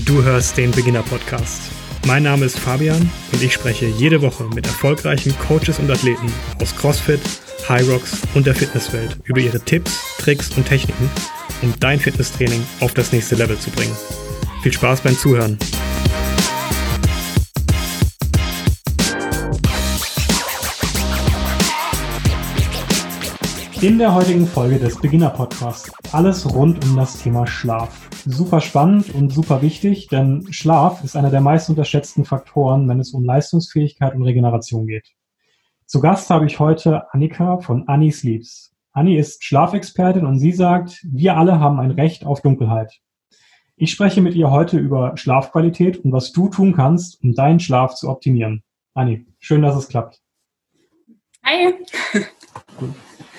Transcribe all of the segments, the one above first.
Du hörst den Beginner Podcast. Mein Name ist Fabian und ich spreche jede Woche mit erfolgreichen Coaches und Athleten aus CrossFit, High Rocks und der Fitnesswelt über ihre Tipps, Tricks und Techniken, um dein Fitnesstraining auf das nächste Level zu bringen. Viel Spaß beim Zuhören. In der heutigen Folge des Beginner Podcasts alles rund um das Thema Schlaf. Super spannend und super wichtig, denn Schlaf ist einer der meist unterschätzten Faktoren, wenn es um Leistungsfähigkeit und Regeneration geht. Zu Gast habe ich heute Annika von Annie Sleeps. Annie ist Schlafexpertin und sie sagt, wir alle haben ein Recht auf Dunkelheit. Ich spreche mit ihr heute über Schlafqualität und was du tun kannst, um deinen Schlaf zu optimieren. Annie, schön, dass es klappt. Hi. Gut.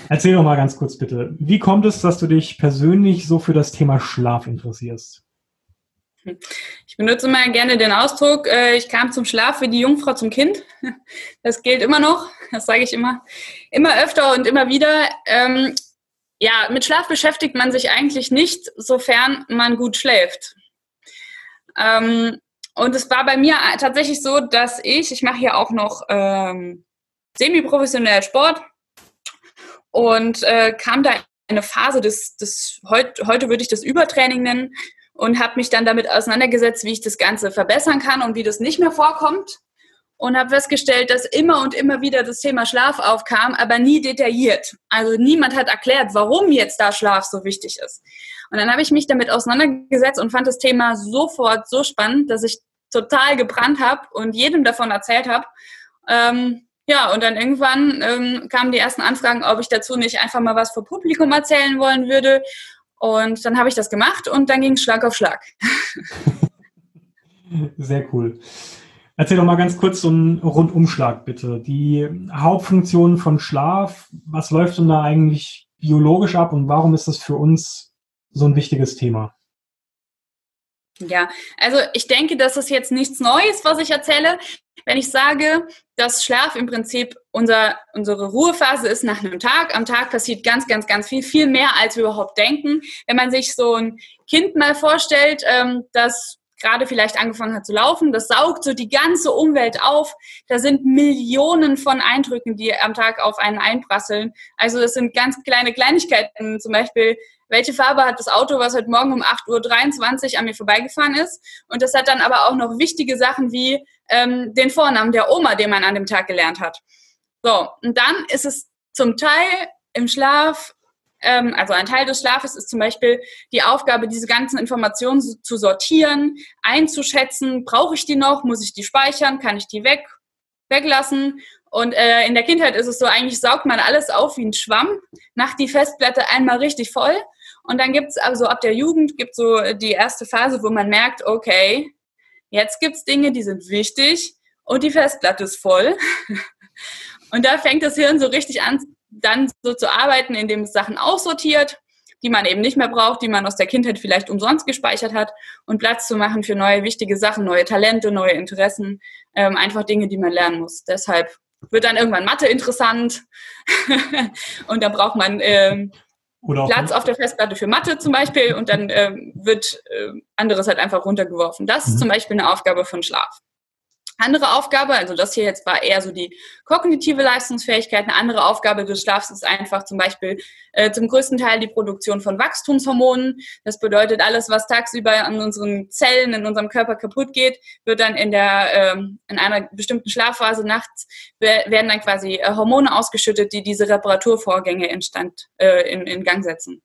Erzähl doch mal ganz kurz bitte, wie kommt es, dass du dich persönlich so für das Thema Schlaf interessierst? Ich benutze mal gerne den Ausdruck, äh, ich kam zum Schlaf wie die Jungfrau zum Kind. Das gilt immer noch, das sage ich immer, immer öfter und immer wieder. Ähm, ja, mit Schlaf beschäftigt man sich eigentlich nicht, sofern man gut schläft. Ähm, und es war bei mir tatsächlich so, dass ich, ich mache hier auch noch ähm, semi-professionell Sport, und äh, kam da eine Phase des, des heut, heute würde ich das Übertraining nennen und habe mich dann damit auseinandergesetzt, wie ich das Ganze verbessern kann und wie das nicht mehr vorkommt und habe festgestellt, dass immer und immer wieder das Thema Schlaf aufkam, aber nie detailliert. Also niemand hat erklärt, warum jetzt da Schlaf so wichtig ist. Und dann habe ich mich damit auseinandergesetzt und fand das Thema sofort so spannend, dass ich total gebrannt habe und jedem davon erzählt habe. Ähm, ja, und dann irgendwann ähm, kamen die ersten Anfragen, ob ich dazu nicht einfach mal was vor Publikum erzählen wollen würde. Und dann habe ich das gemacht und dann ging es Schlag auf Schlag. Sehr cool. Erzähl doch mal ganz kurz so einen Rundumschlag bitte. Die Hauptfunktion von Schlaf, was läuft denn da eigentlich biologisch ab und warum ist das für uns so ein wichtiges Thema? Ja, also ich denke, das ist jetzt nichts Neues, was ich erzähle. Wenn ich sage, dass Schlaf im Prinzip unser, unsere Ruhephase ist nach einem Tag, am Tag passiert ganz, ganz, ganz viel, viel mehr, als wir überhaupt denken. Wenn man sich so ein Kind mal vorstellt, ähm, das gerade vielleicht angefangen hat zu laufen, das saugt so die ganze Umwelt auf. Da sind Millionen von Eindrücken, die am Tag auf einen einprasseln. Also das sind ganz kleine Kleinigkeiten, zum Beispiel welche Farbe hat das Auto, was heute Morgen um 8.23 Uhr an mir vorbeigefahren ist. Und das hat dann aber auch noch wichtige Sachen wie ähm, den Vornamen der Oma, den man an dem Tag gelernt hat. So, und dann ist es zum Teil im Schlaf, ähm, also ein Teil des Schlafes ist zum Beispiel die Aufgabe, diese ganzen Informationen zu sortieren, einzuschätzen, brauche ich die noch, muss ich die speichern, kann ich die weg, weglassen und äh, in der Kindheit ist es so, eigentlich saugt man alles auf wie ein Schwamm, macht die Festplatte einmal richtig voll und dann gibt es also ab der Jugend gibt so die erste Phase, wo man merkt, okay, jetzt gibt es Dinge, die sind wichtig und die Festplatte ist voll. Und da fängt das Hirn so richtig an, dann so zu arbeiten, indem es Sachen aussortiert, die man eben nicht mehr braucht, die man aus der Kindheit vielleicht umsonst gespeichert hat und Platz zu machen für neue wichtige Sachen, neue Talente, neue Interessen, ähm, einfach Dinge, die man lernen muss. Deshalb wird dann irgendwann Mathe interessant und dann braucht man ähm, Platz auf der Festplatte für Mathe zum Beispiel und dann ähm, wird äh, anderes halt einfach runtergeworfen. Das mhm. ist zum Beispiel eine Aufgabe von Schlaf andere Aufgabe, also das hier jetzt war eher so die kognitive Leistungsfähigkeit. Eine andere Aufgabe des Schlafs ist einfach zum Beispiel äh, zum größten Teil die Produktion von Wachstumshormonen. Das bedeutet, alles, was tagsüber an unseren Zellen in unserem Körper kaputt geht, wird dann in der ähm, in einer bestimmten Schlafphase nachts werden dann quasi äh, Hormone ausgeschüttet, die diese Reparaturvorgänge instand, äh, in, in Gang setzen.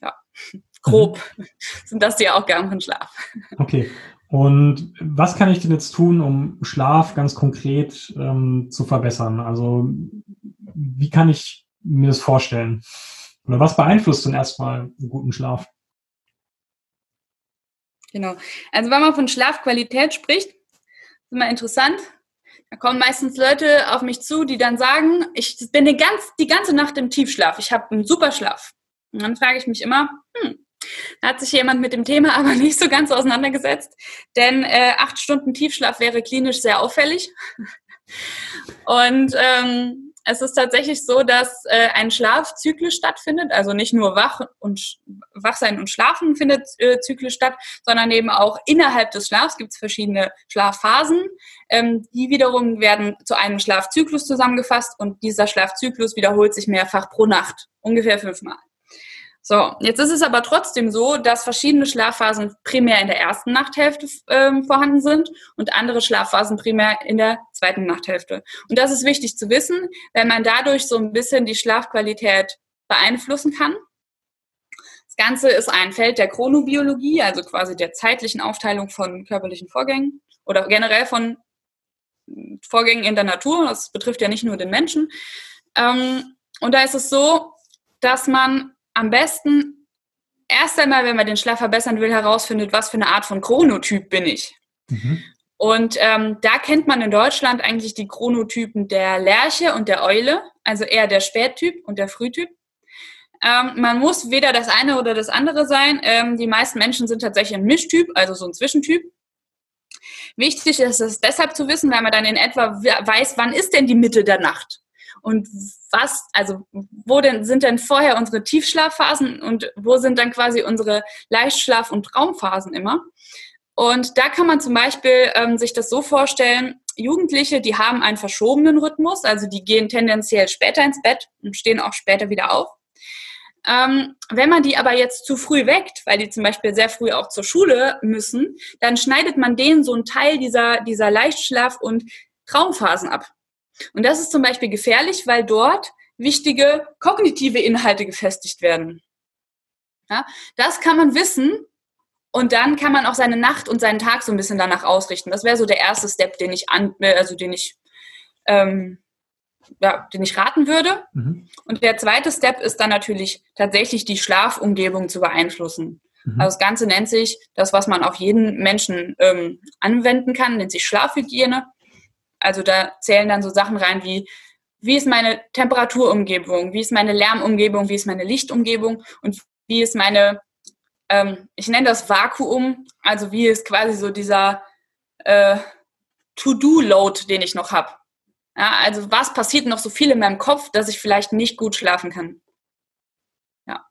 Ja, grob sind das die Aufgaben von Schlaf. Okay. Und was kann ich denn jetzt tun, um Schlaf ganz konkret ähm, zu verbessern? Also wie kann ich mir das vorstellen? Oder was beeinflusst denn erstmal einen guten Schlaf? Genau. Also wenn man von Schlafqualität spricht, ist immer interessant. Da kommen meistens Leute auf mich zu, die dann sagen, ich bin die, ganz, die ganze Nacht im Tiefschlaf, ich habe einen super Schlaf. Und dann frage ich mich immer, hm, da hat sich jemand mit dem Thema aber nicht so ganz auseinandergesetzt, denn äh, acht Stunden Tiefschlaf wäre klinisch sehr auffällig. Und ähm, es ist tatsächlich so, dass äh, ein Schlafzyklus stattfindet. Also nicht nur wach und Wachsein und Schlafen findet äh, Zyklus statt, sondern eben auch innerhalb des Schlafs gibt es verschiedene Schlafphasen. Ähm, die wiederum werden zu einem Schlafzyklus zusammengefasst und dieser Schlafzyklus wiederholt sich mehrfach pro Nacht, ungefähr fünfmal. So, jetzt ist es aber trotzdem so, dass verschiedene Schlafphasen primär in der ersten Nachthälfte ähm, vorhanden sind und andere Schlafphasen primär in der zweiten Nachthälfte. Und das ist wichtig zu wissen, weil man dadurch so ein bisschen die Schlafqualität beeinflussen kann. Das Ganze ist ein Feld der Chronobiologie, also quasi der zeitlichen Aufteilung von körperlichen Vorgängen oder generell von Vorgängen in der Natur. Das betrifft ja nicht nur den Menschen. Ähm, und da ist es so, dass man am besten erst einmal, wenn man den Schlaf verbessern will, herausfindet, was für eine Art von Chronotyp bin ich. Mhm. Und ähm, da kennt man in Deutschland eigentlich die Chronotypen der Lerche und der Eule, also eher der Spättyp und der Frühtyp. Ähm, man muss weder das eine oder das andere sein. Ähm, die meisten Menschen sind tatsächlich ein Mischtyp, also so ein Zwischentyp. Wichtig ist es deshalb zu wissen, weil man dann in etwa weiß, wann ist denn die Mitte der Nacht und was, also wo denn sind denn vorher unsere Tiefschlafphasen und wo sind dann quasi unsere Leichtschlaf- und Traumphasen immer? Und da kann man zum Beispiel ähm, sich das so vorstellen, Jugendliche, die haben einen verschobenen Rhythmus, also die gehen tendenziell später ins Bett und stehen auch später wieder auf. Ähm, wenn man die aber jetzt zu früh weckt, weil die zum Beispiel sehr früh auch zur Schule müssen, dann schneidet man denen so einen Teil dieser, dieser Leichtschlaf- und Traumphasen ab. Und das ist zum Beispiel gefährlich, weil dort wichtige kognitive Inhalte gefestigt werden. Ja, das kann man wissen und dann kann man auch seine Nacht und seinen Tag so ein bisschen danach ausrichten. Das wäre so der erste Step, den ich an, äh, also den ich, ähm, ja, den ich raten würde. Mhm. Und der zweite Step ist dann natürlich tatsächlich die Schlafumgebung zu beeinflussen. Mhm. Also das Ganze nennt sich das, was man auf jeden Menschen ähm, anwenden kann, nennt sich Schlafhygiene. Also da zählen dann so Sachen rein wie, wie ist meine Temperaturumgebung, wie ist meine Lärmumgebung, wie ist meine Lichtumgebung und wie ist meine, ähm, ich nenne das Vakuum, also wie ist quasi so dieser äh, To-Do-Load, den ich noch habe. Ja, also was passiert noch so viel in meinem Kopf, dass ich vielleicht nicht gut schlafen kann. Ja.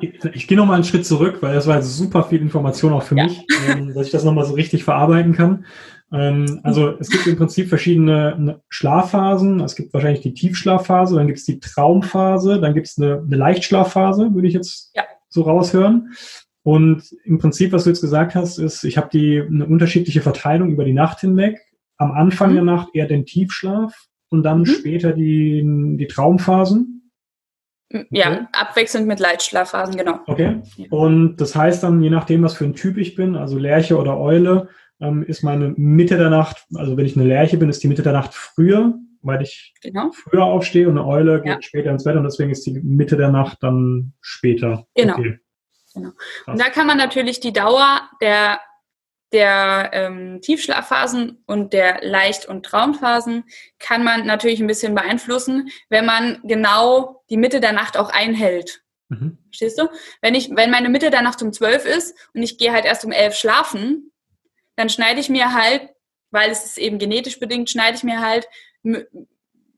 ich, ich gehe nochmal einen Schritt zurück, weil das war super viel Information auch für ja. mich, ähm, dass ich das nochmal so richtig verarbeiten kann. Ähm, also es gibt im Prinzip verschiedene ne, Schlafphasen. Es gibt wahrscheinlich die Tiefschlafphase, dann gibt es die Traumphase, dann gibt es eine, eine Leichtschlafphase, würde ich jetzt ja. so raushören. Und im Prinzip, was du jetzt gesagt hast, ist, ich habe die eine unterschiedliche Verteilung über die Nacht hinweg. Am Anfang mhm. der Nacht eher den Tiefschlaf und dann mhm. später die, die Traumphasen. Ja, okay. abwechselnd mit Leichtschlafphasen, genau. Okay. Und das heißt dann, je nachdem, was für ein Typ ich bin, also Lerche oder Eule, ähm, ist meine Mitte der Nacht, also wenn ich eine Lerche bin, ist die Mitte der Nacht früher, weil ich genau. früher aufstehe und eine Eule geht ja. später ins Bett und deswegen ist die Mitte der Nacht dann später. Genau. Okay. genau. Und da kann man natürlich die Dauer der, der ähm, Tiefschlafphasen und der Leicht- und Traumphasen kann man natürlich ein bisschen beeinflussen, wenn man genau die Mitte der Nacht auch einhält. Mhm. Verstehst du? Wenn ich, wenn meine Mitte der Nacht um zwölf ist und ich gehe halt erst um elf schlafen, dann schneide ich mir halt, weil es ist eben genetisch bedingt, schneide ich mir halt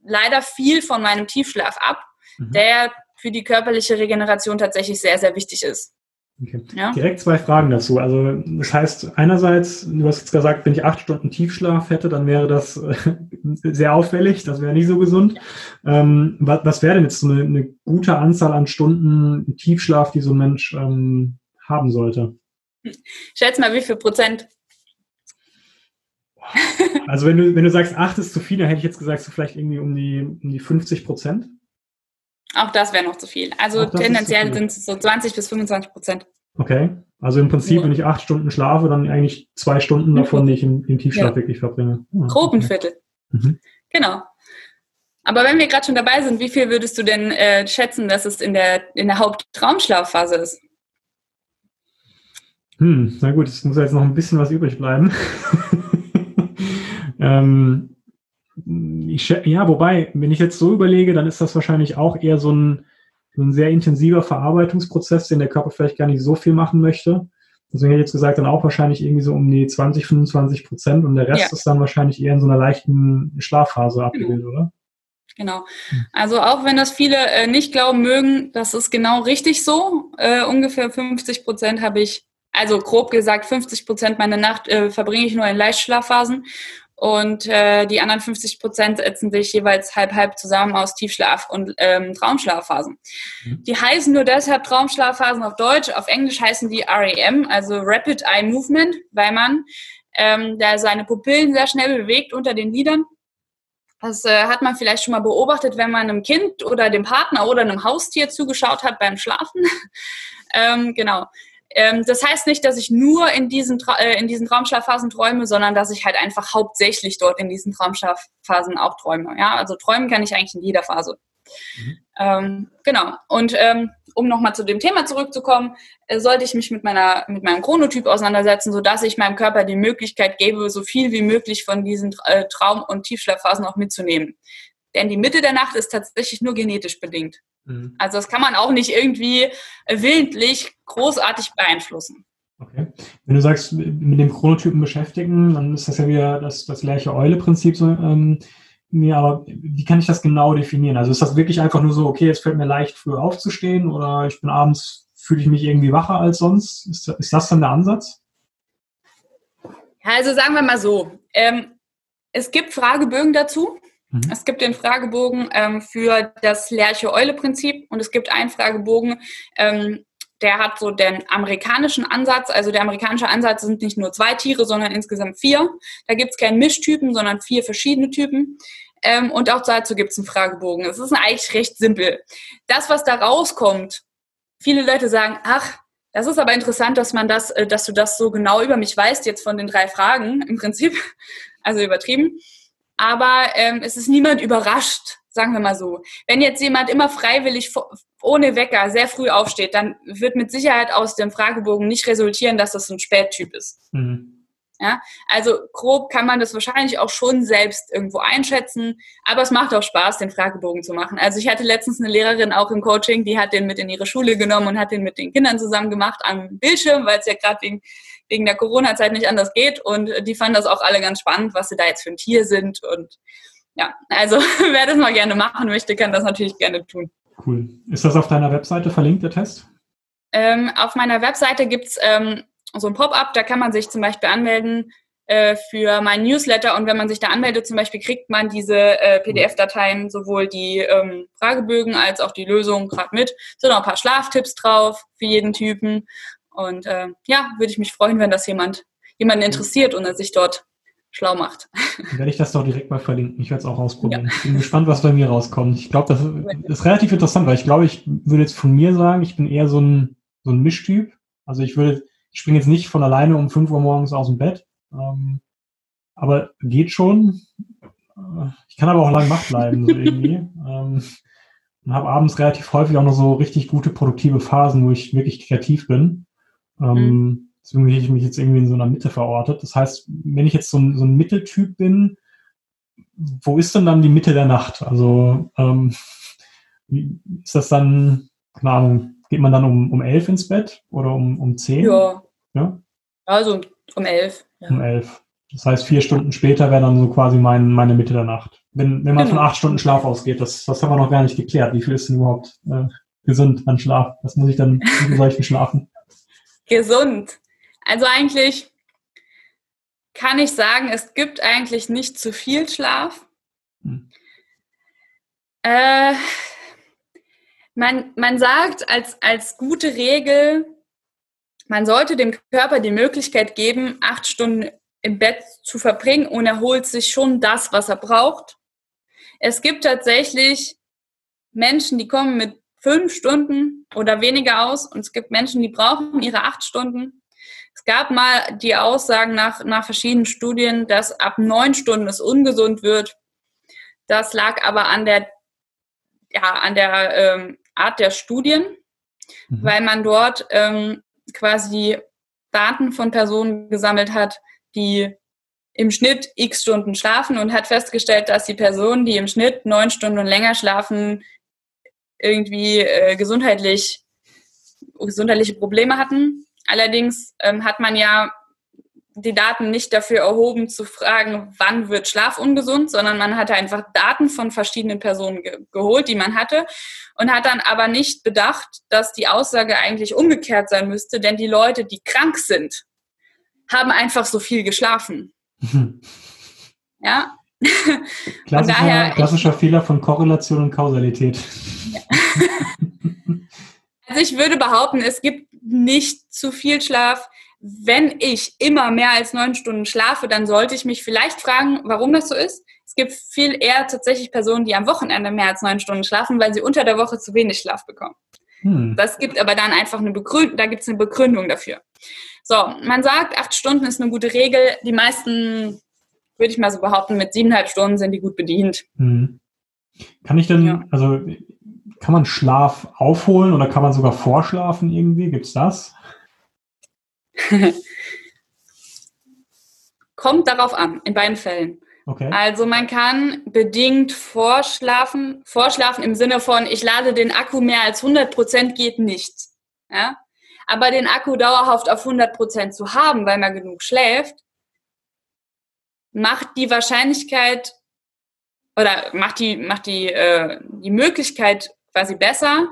leider viel von meinem Tiefschlaf ab, mhm. der für die körperliche Regeneration tatsächlich sehr, sehr wichtig ist. Okay. Ja? Direkt zwei Fragen dazu. Also das heißt, einerseits, du hast jetzt gesagt, wenn ich acht Stunden Tiefschlaf hätte, dann wäre das äh, sehr auffällig, das wäre nicht so gesund. Ja. Ähm, was, was wäre denn jetzt so eine, eine, gute Anzahl an Stunden Tiefschlaf, die so ein Mensch ähm, haben sollte? Schätz mal, wie viel Prozent also wenn du, wenn du sagst, 8 ist zu viel, dann hätte ich jetzt gesagt, so vielleicht irgendwie um die, um die 50 Prozent. Auch das wäre noch zu viel. Also tendenziell sind es so 20 bis 25 Prozent. Okay. Also im Prinzip, ja. wenn ich acht Stunden schlafe, dann eigentlich zwei Stunden davon, die ich im, im Tiefschlaf ja. wirklich verbringe. Ah, Grob ein Viertel. Mhm. Genau. Aber wenn wir gerade schon dabei sind, wie viel würdest du denn äh, schätzen, dass es in der, in der Hauptraumschlafphase ist? Hm, na gut, es muss jetzt noch ein bisschen was übrig bleiben. Ähm, ich, ja, wobei, wenn ich jetzt so überlege, dann ist das wahrscheinlich auch eher so ein, so ein sehr intensiver Verarbeitungsprozess, den der Körper vielleicht gar nicht so viel machen möchte. Deswegen hätte ich jetzt gesagt, dann auch wahrscheinlich irgendwie so um die 20, 25 Prozent und der Rest ja. ist dann wahrscheinlich eher in so einer leichten Schlafphase abgebildet, oder? Genau. Hm. Also auch wenn das viele äh, nicht glauben mögen, das ist genau richtig so. Äh, ungefähr 50 Prozent habe ich, also grob gesagt, 50 Prozent meiner Nacht äh, verbringe ich nur in Leichtschlafphasen und äh, die anderen 50 Prozent setzen sich jeweils halb-halb zusammen aus Tiefschlaf- und ähm, Traumschlafphasen. Mhm. Die heißen nur deshalb Traumschlafphasen auf Deutsch, auf Englisch heißen die REM, also Rapid Eye Movement, weil man ähm, da seine Pupillen sehr schnell bewegt unter den Lidern. Das äh, hat man vielleicht schon mal beobachtet, wenn man einem Kind oder dem Partner oder einem Haustier zugeschaut hat beim Schlafen. ähm, genau. Ähm, das heißt nicht, dass ich nur in diesen, äh, in diesen Traumschlafphasen träume, sondern dass ich halt einfach hauptsächlich dort in diesen Traumschlafphasen auch träume. Ja, also träumen kann ich eigentlich in jeder Phase. Mhm. Ähm, genau. Und ähm, um nochmal zu dem Thema zurückzukommen, äh, sollte ich mich mit meiner mit meinem Chronotyp auseinandersetzen, sodass ich meinem Körper die Möglichkeit gebe, so viel wie möglich von diesen äh, Traum- und Tiefschlafphasen auch mitzunehmen. Denn die Mitte der Nacht ist tatsächlich nur genetisch bedingt. Mhm. Also das kann man auch nicht irgendwie willentlich großartig beeinflussen. Okay. Wenn du sagst, mit dem Chronotypen beschäftigen, dann ist das ja wieder das, das Lerche-Eule-Prinzip. So, ähm, nee, aber wie kann ich das genau definieren? Also ist das wirklich einfach nur so, okay, es fällt mir leicht, früh aufzustehen oder ich bin abends, fühle ich mich irgendwie wacher als sonst? Ist, ist das dann der Ansatz? Ja, also sagen wir mal so, ähm, es gibt Fragebögen dazu. Mhm. Es gibt den Fragebogen ähm, für das Lerche-Eule-Prinzip und es gibt einen Fragebogen, ähm, der hat so den amerikanischen Ansatz. Also der amerikanische Ansatz sind nicht nur zwei Tiere, sondern insgesamt vier. Da gibt es keinen Mischtypen, sondern vier verschiedene Typen. Ähm, und auch dazu gibt es einen Fragebogen. Es ist eigentlich recht simpel. Das, was da rauskommt, viele Leute sagen, ach, das ist aber interessant, dass man das, äh, dass du das so genau über mich weißt, jetzt von den drei Fragen im Prinzip. Also übertrieben aber ähm, es ist niemand überrascht, sagen wir mal so. Wenn jetzt jemand immer freiwillig ohne Wecker sehr früh aufsteht, dann wird mit Sicherheit aus dem Fragebogen nicht resultieren, dass das ein Spättyp ist. Mhm. Ja, also grob kann man das wahrscheinlich auch schon selbst irgendwo einschätzen, aber es macht auch Spaß, den Fragebogen zu machen. Also ich hatte letztens eine Lehrerin auch im Coaching, die hat den mit in ihre Schule genommen und hat den mit den Kindern zusammen gemacht am Bildschirm, weil es ja gerade wegen wegen der Corona-Zeit nicht anders geht. Und die fanden das auch alle ganz spannend, was sie da jetzt für ein Tier sind. Und ja, also wer das mal gerne machen möchte, kann das natürlich gerne tun. Cool. Ist das auf deiner Webseite verlinkt, der Test? Ähm, auf meiner Webseite gibt es ähm, so ein Pop-up, da kann man sich zum Beispiel anmelden äh, für mein Newsletter und wenn man sich da anmeldet, zum Beispiel kriegt man diese äh, PDF-Dateien, sowohl die ähm, Fragebögen als auch die Lösung gerade mit. Es sind auch ein paar Schlaftipps drauf für jeden Typen und äh, ja, würde ich mich freuen, wenn das jemand, jemanden interessiert und er sich dort schlau macht. Dann werde ich das doch direkt mal verlinken. Ich werde es auch ausprobieren. Ja. Ich bin gespannt, was bei mir rauskommt. Ich glaube, das ist relativ interessant, weil ich glaube, ich würde jetzt von mir sagen, ich bin eher so ein, so ein Mischtyp. Also ich würde, ich springe jetzt nicht von alleine um 5 Uhr morgens aus dem Bett. Ähm, aber geht schon. Äh, ich kann aber auch lang wach bleiben, so irgendwie. ähm, und habe abends relativ häufig auch noch so richtig gute produktive Phasen, wo ich wirklich kreativ bin. Ähm, mhm. Deswegen habe ich mich jetzt irgendwie in so einer Mitte verortet. Das heißt, wenn ich jetzt so ein, so ein Mitteltyp bin, wo ist denn dann die Mitte der Nacht? Also ähm, ist das dann, keine Ahnung, geht man dann um, um elf ins Bett oder um, um zehn? Ja. ja. Also um elf. Ja. Um elf. Das heißt, vier Stunden später wäre dann so quasi mein, meine Mitte der Nacht. Wenn, wenn man genau. von acht Stunden Schlaf ausgeht, das, das haben wir noch gar nicht geklärt. Wie viel ist denn überhaupt äh, gesund an Schlaf? Was muss ich dann, wie soll ich denn schlafen? Gesund. Also eigentlich kann ich sagen, es gibt eigentlich nicht zu viel Schlaf. Hm. Äh, man, man sagt als, als gute Regel, man sollte dem Körper die Möglichkeit geben, acht Stunden im Bett zu verbringen und er holt sich schon das, was er braucht. Es gibt tatsächlich Menschen, die kommen mit fünf Stunden oder weniger aus und es gibt Menschen, die brauchen ihre acht Stunden. Es gab mal die Aussagen nach, nach verschiedenen Studien, dass ab neun Stunden es ungesund wird. Das lag aber an der, ja, an der ähm, Art der Studien, mhm. weil man dort ähm, quasi Daten von Personen gesammelt hat, die im Schnitt x Stunden schlafen und hat festgestellt, dass die Personen, die im Schnitt neun Stunden und länger schlafen, irgendwie äh, gesundheitlich gesundheitliche Probleme hatten. Allerdings ähm, hat man ja die Daten nicht dafür erhoben zu fragen, wann wird Schlaf ungesund, sondern man hatte einfach Daten von verschiedenen Personen ge geholt, die man hatte und hat dann aber nicht bedacht, dass die Aussage eigentlich umgekehrt sein müsste, denn die Leute, die krank sind, haben einfach so viel geschlafen. ja. Klassischer, daher, klassischer ich, Fehler von Korrelation und Kausalität. also ich würde behaupten, es gibt nicht zu viel Schlaf wenn ich immer mehr als neun Stunden schlafe, dann sollte ich mich vielleicht fragen, warum das so ist. Es gibt viel eher tatsächlich Personen, die am Wochenende mehr als neun Stunden schlafen, weil sie unter der Woche zu wenig Schlaf bekommen. Hm. Das gibt aber dann einfach eine Begründung, da gibt es eine Begründung dafür. So, man sagt, acht Stunden ist eine gute Regel. Die meisten, würde ich mal so behaupten, mit siebeneinhalb Stunden sind die gut bedient. Hm. Kann ich denn, ja. also kann man Schlaf aufholen oder kann man sogar vorschlafen irgendwie? Gibt es das? Kommt darauf an, in beiden Fällen. Okay. Also man kann bedingt vorschlafen, vorschlafen im Sinne von, ich lade den Akku mehr als 100% geht nicht. Ja? Aber den Akku dauerhaft auf 100% zu haben, weil man genug schläft, macht die Wahrscheinlichkeit oder macht die, macht die, äh, die Möglichkeit quasi besser,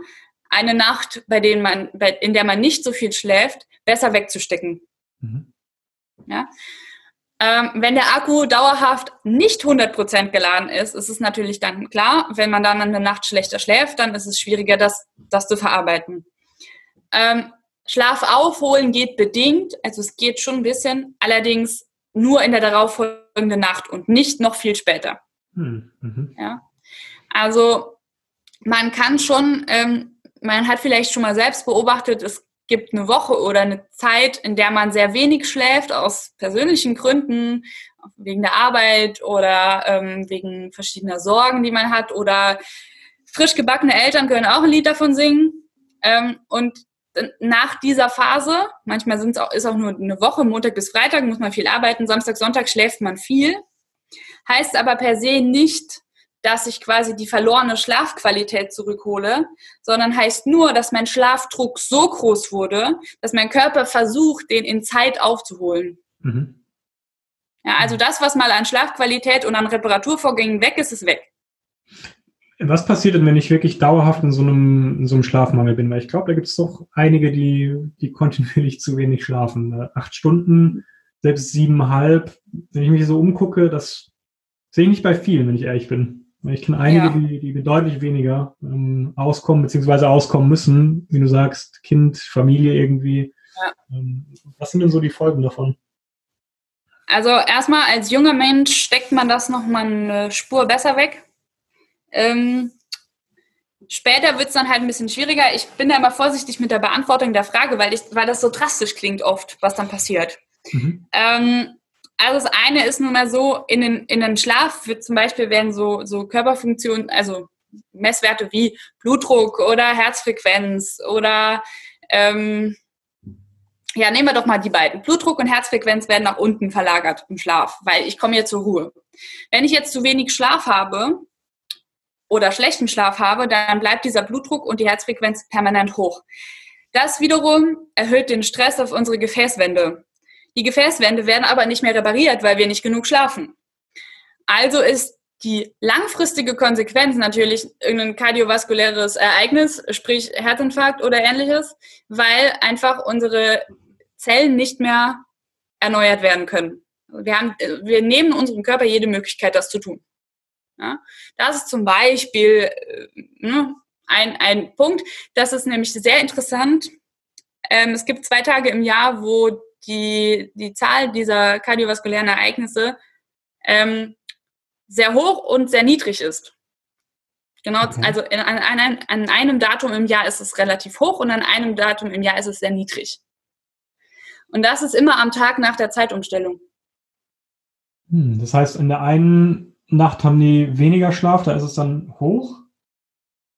eine Nacht, bei, denen man, bei, in der man nicht so viel schläft, besser wegzustecken. Mhm. Ja? Ähm, wenn der Akku dauerhaft nicht 100% geladen ist, ist es natürlich dann klar, wenn man dann eine Nacht schlechter schläft, dann ist es schwieriger, das, das zu verarbeiten. Ähm, Schlaf aufholen geht bedingt, also es geht schon ein bisschen, allerdings nur in der darauffolgenden Nacht und nicht noch viel später. Mhm. mhm. Ja? Also man kann schon ähm, man hat vielleicht schon mal selbst beobachtet, es gibt eine Woche oder eine Zeit, in der man sehr wenig schläft, aus persönlichen Gründen, wegen der Arbeit oder ähm, wegen verschiedener Sorgen, die man hat. Oder frisch gebackene Eltern können auch ein Lied davon singen. Ähm, und nach dieser Phase, manchmal sind's auch, ist auch nur eine Woche, Montag bis Freitag muss man viel arbeiten, Samstag, Sonntag schläft man viel. Heißt aber per se nicht, dass ich quasi die verlorene Schlafqualität zurückhole, sondern heißt nur, dass mein Schlafdruck so groß wurde, dass mein Körper versucht, den in Zeit aufzuholen. Mhm. Ja, also das, was mal an Schlafqualität und an Reparaturvorgängen weg ist, ist weg. Was passiert denn, wenn ich wirklich dauerhaft in so einem, in so einem Schlafmangel bin? Weil ich glaube, da gibt es doch einige, die, die kontinuierlich zu wenig schlafen. Acht Stunden, selbst siebeneinhalb. Wenn ich mich so umgucke, das sehe ich nicht bei vielen, wenn ich ehrlich bin. Ich kenne einige, ja. die, die deutlich weniger ähm, auskommen, beziehungsweise auskommen müssen, wie du sagst, Kind, Familie irgendwie. Ja. Ähm, was sind denn so die Folgen davon? Also erstmal als junger Mensch steckt man das nochmal eine Spur besser weg. Ähm, später wird es dann halt ein bisschen schwieriger. Ich bin da immer vorsichtig mit der Beantwortung der Frage, weil, ich, weil das so drastisch klingt oft, was dann passiert. Mhm. Ähm, also das eine ist nun mal so, in den, in den Schlaf wird zum Beispiel werden so, so Körperfunktionen, also Messwerte wie Blutdruck oder Herzfrequenz oder ähm, ja, nehmen wir doch mal die beiden. Blutdruck und Herzfrequenz werden nach unten verlagert im Schlaf, weil ich komme jetzt zur Ruhe. Wenn ich jetzt zu wenig Schlaf habe oder schlechten Schlaf habe, dann bleibt dieser Blutdruck und die Herzfrequenz permanent hoch. Das wiederum erhöht den Stress auf unsere Gefäßwände. Die Gefäßwände werden aber nicht mehr repariert, weil wir nicht genug schlafen. Also ist die langfristige Konsequenz natürlich irgendein kardiovaskuläres Ereignis, sprich Herzinfarkt oder ähnliches, weil einfach unsere Zellen nicht mehr erneuert werden können. Wir, haben, wir nehmen unserem Körper jede Möglichkeit, das zu tun. Ja? Das ist zum Beispiel äh, ne, ein, ein Punkt. Das ist nämlich sehr interessant. Ähm, es gibt zwei Tage im Jahr, wo die, die Zahl dieser kardiovaskulären Ereignisse ähm, sehr hoch und sehr niedrig ist. Genau, okay. also in, an, an, an einem Datum im Jahr ist es relativ hoch und an einem Datum im Jahr ist es sehr niedrig. Und das ist immer am Tag nach der Zeitumstellung. Hm, das heißt, in der einen Nacht haben die weniger Schlaf, da ist es dann hoch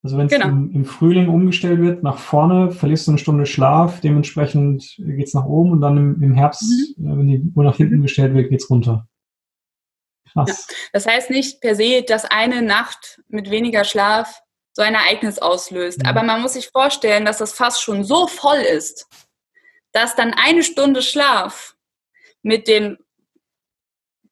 also wenn es genau. im, im, Frühling umgestellt wird, nach vorne, verlierst du eine Stunde Schlaf, dementsprechend geht's nach oben und dann im, im Herbst, mhm. äh, wenn die Uhr nach hinten mhm. gestellt wird, geht's runter. Krass. Ja. Das heißt nicht per se, dass eine Nacht mit weniger Schlaf so ein Ereignis auslöst. Mhm. Aber man muss sich vorstellen, dass das Fass schon so voll ist, dass dann eine Stunde Schlaf mit den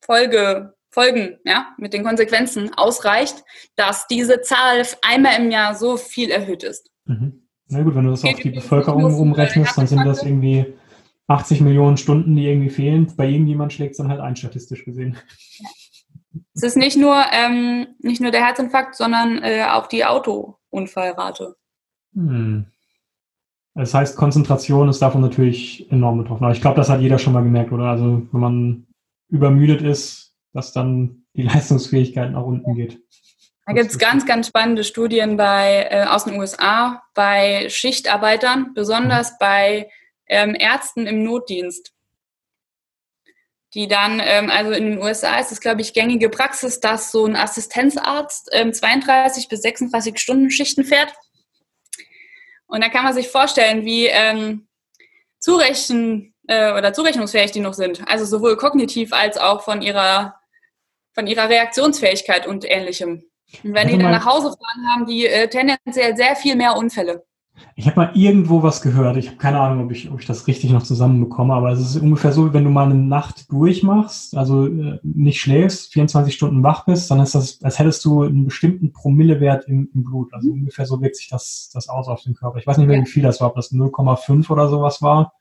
Folge, Folgen, ja, mit den Konsequenzen ausreicht, dass diese Zahl einmal im Jahr so viel erhöht ist. Mhm. Na gut, wenn du das auf die Bevölkerung umrechnest, dann sind das irgendwie 80 Millionen Stunden, die irgendwie fehlen. Bei jedem jemand schlägt es dann halt ein, statistisch gesehen. Es ist nicht nur, ähm, nicht nur der Herzinfarkt, sondern äh, auch die Autounfallrate. Hm. Das heißt, Konzentration ist davon natürlich enorm betroffen. Aber ich glaube, das hat jeder schon mal gemerkt, oder? Also, wenn man übermüdet ist, dass dann die Leistungsfähigkeit nach unten geht. Da gibt es ganz, ganz spannende Studien bei, äh, aus den USA bei Schichtarbeitern, besonders mhm. bei ähm, Ärzten im Notdienst. Die dann, ähm, also in den USA ist es, glaube ich, gängige Praxis, dass so ein Assistenzarzt ähm, 32 bis 36 Stunden Schichten fährt. Und da kann man sich vorstellen, wie ähm, zurechen äh, oder zurechnungsfähig die noch sind. Also sowohl kognitiv als auch von ihrer, von ihrer Reaktionsfähigkeit und ähnlichem. Und wenn die dann nach Hause fahren, haben die äh, tendenziell sehr viel mehr Unfälle. Ich habe mal irgendwo was gehört. Ich habe keine Ahnung, ob ich, ob ich das richtig noch zusammenbekomme, aber es ist ungefähr so, wenn du mal eine Nacht durchmachst, also äh, nicht schläfst, 24 Stunden wach bist, dann ist das, als hättest du einen bestimmten Promillewert im, im Blut. Also ungefähr so wirkt sich das, das aus auf den Körper. Ich weiß nicht mehr, wie viel das war, ob das 0,5 oder sowas war.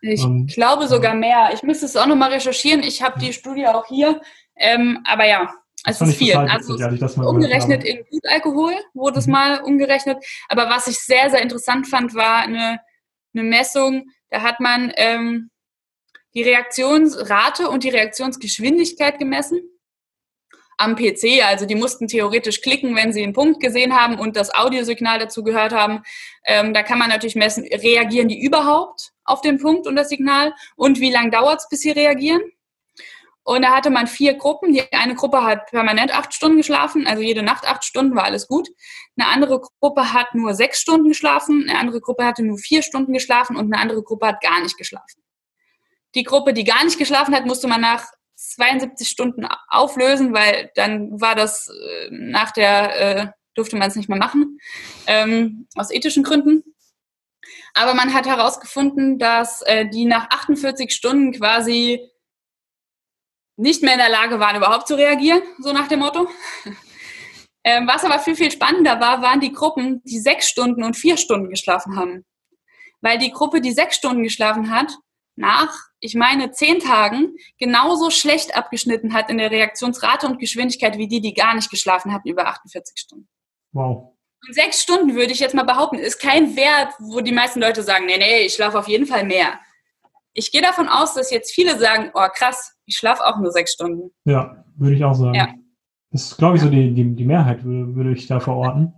Ich ähm, glaube sogar mehr. Ich müsste es auch nochmal recherchieren. Ich habe die Studie auch hier. Ähm, aber ja, es ist viel. Also witzig, umgerechnet in Blutalkohol wurde es mhm. mal umgerechnet. Aber was ich sehr, sehr interessant fand, war eine, eine Messung. Da hat man ähm, die Reaktionsrate und die Reaktionsgeschwindigkeit gemessen am PC. Also die mussten theoretisch klicken, wenn sie einen Punkt gesehen haben und das Audiosignal dazu gehört haben. Ähm, da kann man natürlich messen, reagieren die überhaupt auf den Punkt und das Signal und wie lange dauert es, bis sie reagieren. Und da hatte man vier Gruppen. Die eine Gruppe hat permanent acht Stunden geschlafen, also jede Nacht acht Stunden war alles gut. Eine andere Gruppe hat nur sechs Stunden geschlafen, eine andere Gruppe hatte nur vier Stunden geschlafen und eine andere Gruppe hat gar nicht geschlafen. Die Gruppe, die gar nicht geschlafen hat, musste man nach 72 Stunden auflösen, weil dann war das äh, nach der, äh, durfte man es nicht mehr machen, ähm, aus ethischen Gründen. Aber man hat herausgefunden, dass äh, die nach 48 Stunden quasi nicht mehr in der Lage waren, überhaupt zu reagieren, so nach dem Motto. Ähm, was aber viel, viel spannender war, waren die Gruppen, die sechs Stunden und vier Stunden geschlafen haben. Weil die Gruppe, die sechs Stunden geschlafen hat, nach, ich meine, zehn Tagen genauso schlecht abgeschnitten hat in der Reaktionsrate und Geschwindigkeit wie die, die gar nicht geschlafen hatten über 48 Stunden. Wow. Und sechs Stunden würde ich jetzt mal behaupten, ist kein Wert, wo die meisten Leute sagen, nee, nee, ich schlafe auf jeden Fall mehr. Ich gehe davon aus, dass jetzt viele sagen, oh krass, ich schlafe auch nur sechs Stunden. Ja, würde ich auch sagen. Ja. Das ist, glaube ich, so die, die, die Mehrheit, würde, würde ich da verorten.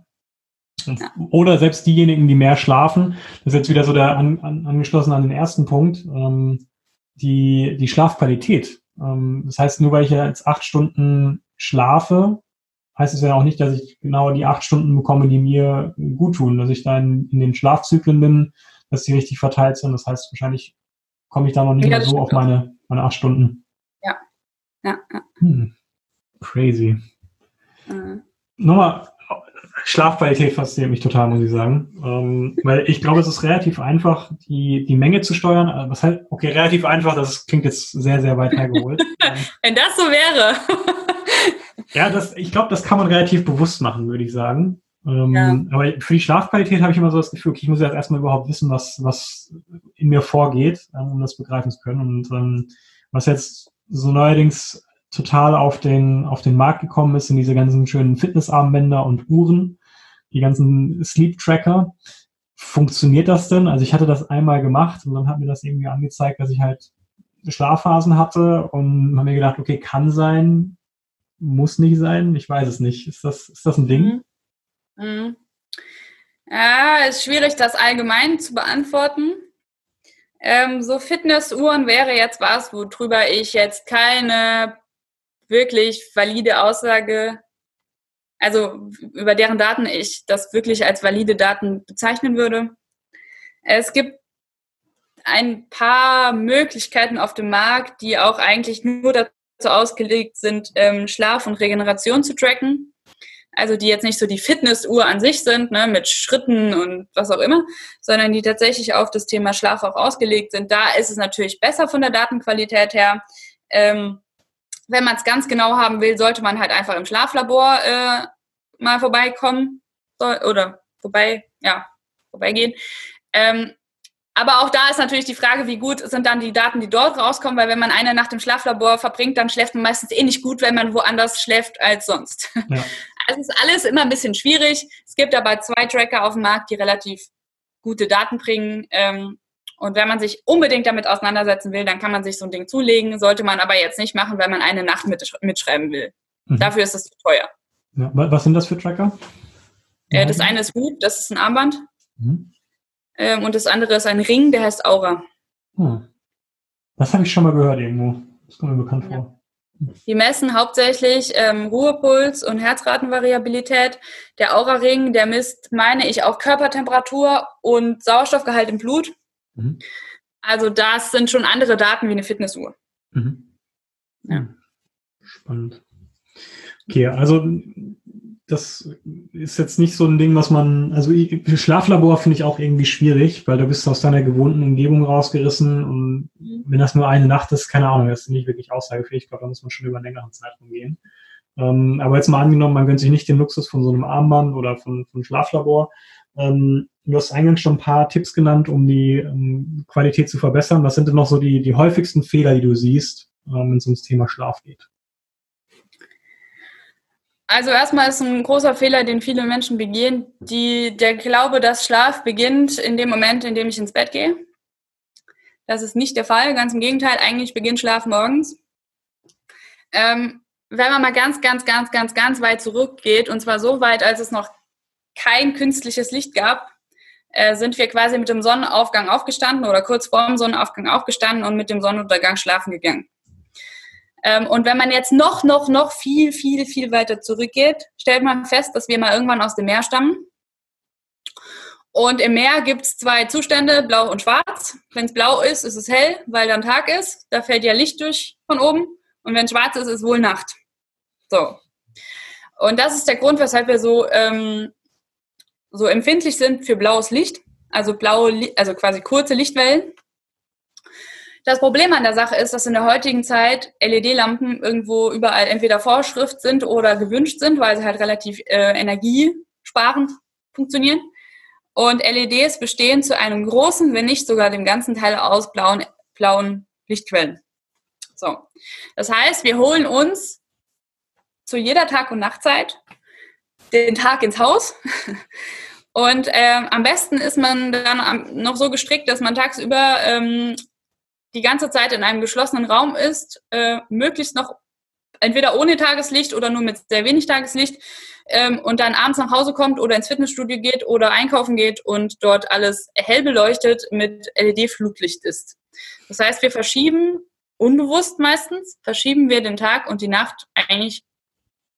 Ja. Oder selbst diejenigen, die mehr schlafen, das ist jetzt wieder so der an, an, angeschlossen an den ersten Punkt, ähm, die, die Schlafqualität. Ähm, das heißt, nur weil ich ja jetzt acht Stunden schlafe, heißt es ja auch nicht, dass ich genau die acht Stunden bekomme, die mir gut tun, dass ich dann in den Schlafzyklen bin, dass die richtig verteilt sind. Das heißt, wahrscheinlich komme ich da noch nicht ja, mehr so auf meine, meine acht Stunden. Ja. Hm. Crazy. Mhm. Nochmal, Schlafqualität fasziniert mich total, muss ich sagen. Ähm, weil ich glaube, es ist relativ einfach, die, die Menge zu steuern. Äh, was halt, okay, relativ einfach, das klingt jetzt sehr, sehr weit hergeholt. Wenn das so wäre. ja, das, ich glaube, das kann man relativ bewusst machen, würde ich sagen. Ähm, ja. Aber für die Schlafqualität habe ich immer so das Gefühl, okay, ich muss jetzt erstmal überhaupt wissen, was, was in mir vorgeht, um das begreifen zu können. Und ähm, was jetzt so neuerdings total auf den, auf den Markt gekommen ist, sind diese ganzen schönen Fitnessarmbänder und Uhren, die ganzen Sleep Tracker. Funktioniert das denn? Also ich hatte das einmal gemacht und dann hat mir das irgendwie angezeigt, dass ich halt Schlafphasen hatte und habe mir gedacht, okay, kann sein, muss nicht sein, ich weiß es nicht. Ist das, ist das ein Ding? Mhm. Mhm. Ja, ist schwierig, das allgemein zu beantworten. Ähm, so Fitnessuhren wäre jetzt was, worüber ich jetzt keine wirklich valide Aussage, also über deren Daten ich das wirklich als valide Daten bezeichnen würde. Es gibt ein paar Möglichkeiten auf dem Markt, die auch eigentlich nur dazu ausgelegt sind, ähm, Schlaf und Regeneration zu tracken. Also die jetzt nicht so die Fitnessuhr an sich sind, ne, mit Schritten und was auch immer, sondern die tatsächlich auf das Thema Schlaf auch ausgelegt sind. Da ist es natürlich besser von der Datenqualität her. Ähm, wenn man es ganz genau haben will, sollte man halt einfach im Schlaflabor äh, mal vorbeikommen oder vorbei, ja, vorbeigehen. Ähm, aber auch da ist natürlich die Frage, wie gut sind dann die Daten, die dort rauskommen, weil wenn man eine Nacht im Schlaflabor verbringt, dann schläft man meistens eh nicht gut, wenn man woanders schläft als sonst. Ja. Also es ist alles immer ein bisschen schwierig. Es gibt aber zwei Tracker auf dem Markt, die relativ gute Daten bringen. Ähm, und wenn man sich unbedingt damit auseinandersetzen will, dann kann man sich so ein Ding zulegen. Sollte man aber jetzt nicht machen, wenn man eine Nacht mitschreiben will. Mhm. Dafür ist es zu teuer. Ja, was sind das für Tracker? Äh, das eine ist Whoop, das ist ein Armband. Mhm. Ähm, und das andere ist ein Ring, der heißt Aura. Hm. Das habe ich schon mal gehört irgendwo. Das kommt mir bekannt ja. vor. Die messen hauptsächlich ähm, Ruhepuls und Herzratenvariabilität. Der Aura-Ring, der misst, meine ich, auch Körpertemperatur und Sauerstoffgehalt im Blut. Mhm. Also das sind schon andere Daten wie eine Fitnessuhr. Mhm. Ja. Spannend. Okay, also das ist jetzt nicht so ein Ding, was man, also Schlaflabor finde ich auch irgendwie schwierig, weil du bist aus deiner gewohnten Umgebung rausgerissen und wenn das nur eine Nacht ist, keine Ahnung, das ist nicht wirklich aussagefähig. Ich glaube, da muss man schon über einen längeren Zeitraum gehen. Ähm, aber jetzt mal angenommen, man gönnt sich nicht den Luxus von so einem Armband oder von, von Schlaflabor. Ähm, du hast eingangs schon ein paar Tipps genannt, um die um Qualität zu verbessern. Was sind denn noch so die, die häufigsten Fehler, die du siehst, ähm, wenn es ums Thema Schlaf geht? Also erstmal ist ein großer Fehler, den viele Menschen begehen, die, der Glaube, dass Schlaf beginnt in dem Moment, in dem ich ins Bett gehe. Das ist nicht der Fall. Ganz im Gegenteil, eigentlich beginnt Schlaf morgens. Ähm, wenn man mal ganz, ganz, ganz, ganz, ganz weit zurückgeht, und zwar so weit, als es noch kein künstliches Licht gab, äh, sind wir quasi mit dem Sonnenaufgang aufgestanden oder kurz vor dem Sonnenaufgang aufgestanden und mit dem Sonnenuntergang schlafen gegangen. Ähm, und wenn man jetzt noch, noch, noch viel, viel, viel weiter zurückgeht, stellt man fest, dass wir mal irgendwann aus dem Meer stammen. Und im Meer gibt es zwei Zustände, blau und schwarz. Wenn es blau ist, ist es hell, weil dann Tag ist. Da fällt ja Licht durch von oben. Und wenn es schwarz ist, ist wohl Nacht. So. Und das ist der Grund, weshalb wir so, ähm, so empfindlich sind für blaues Licht. Also blaue, also quasi kurze Lichtwellen. Das Problem an der Sache ist, dass in der heutigen Zeit LED-Lampen irgendwo überall entweder Vorschrift sind oder gewünscht sind, weil sie halt relativ äh, energiesparend funktionieren. Und LEDs bestehen zu einem großen, wenn nicht sogar dem ganzen Teil aus blauen, blauen Lichtquellen. So. Das heißt, wir holen uns zu jeder Tag- und Nachtzeit den Tag ins Haus. Und ähm, am besten ist man dann noch so gestrickt, dass man tagsüber ähm, die ganze Zeit in einem geschlossenen Raum ist, äh, möglichst noch entweder ohne Tageslicht oder nur mit sehr wenig Tageslicht ähm, und dann abends nach Hause kommt oder ins Fitnessstudio geht oder einkaufen geht und dort alles hell beleuchtet mit LED-Flutlicht ist. Das heißt, wir verschieben unbewusst meistens, verschieben wir den Tag und die Nacht eigentlich,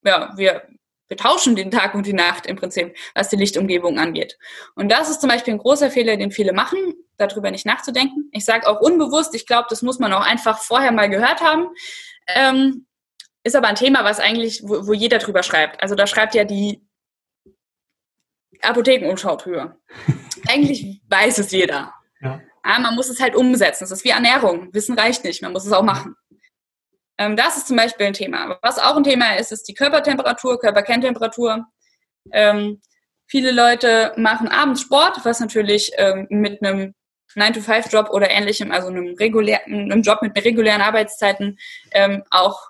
ja, wir wir tauschen den Tag und die Nacht im Prinzip, was die Lichtumgebung angeht. Und das ist zum Beispiel ein großer Fehler, den viele machen, darüber nicht nachzudenken. Ich sage auch unbewusst, ich glaube, das muss man auch einfach vorher mal gehört haben. Ähm, ist aber ein Thema, was eigentlich, wo, wo, jeder drüber schreibt. Also da schreibt ja die Apothekenumschau drüber. eigentlich weiß es jeder. Ja. ja. man muss es halt umsetzen. Es ist wie Ernährung. Wissen reicht nicht, man muss es auch machen. Ähm, das ist zum Beispiel ein Thema. Was auch ein Thema ist, ist die Körpertemperatur, Körperkerntemperatur. Ähm, viele Leute machen abends Sport, was natürlich ähm, mit einem 9-to-5-Job oder ähnlichem, also einem, regulären, einem Job mit regulären Arbeitszeiten ähm, auch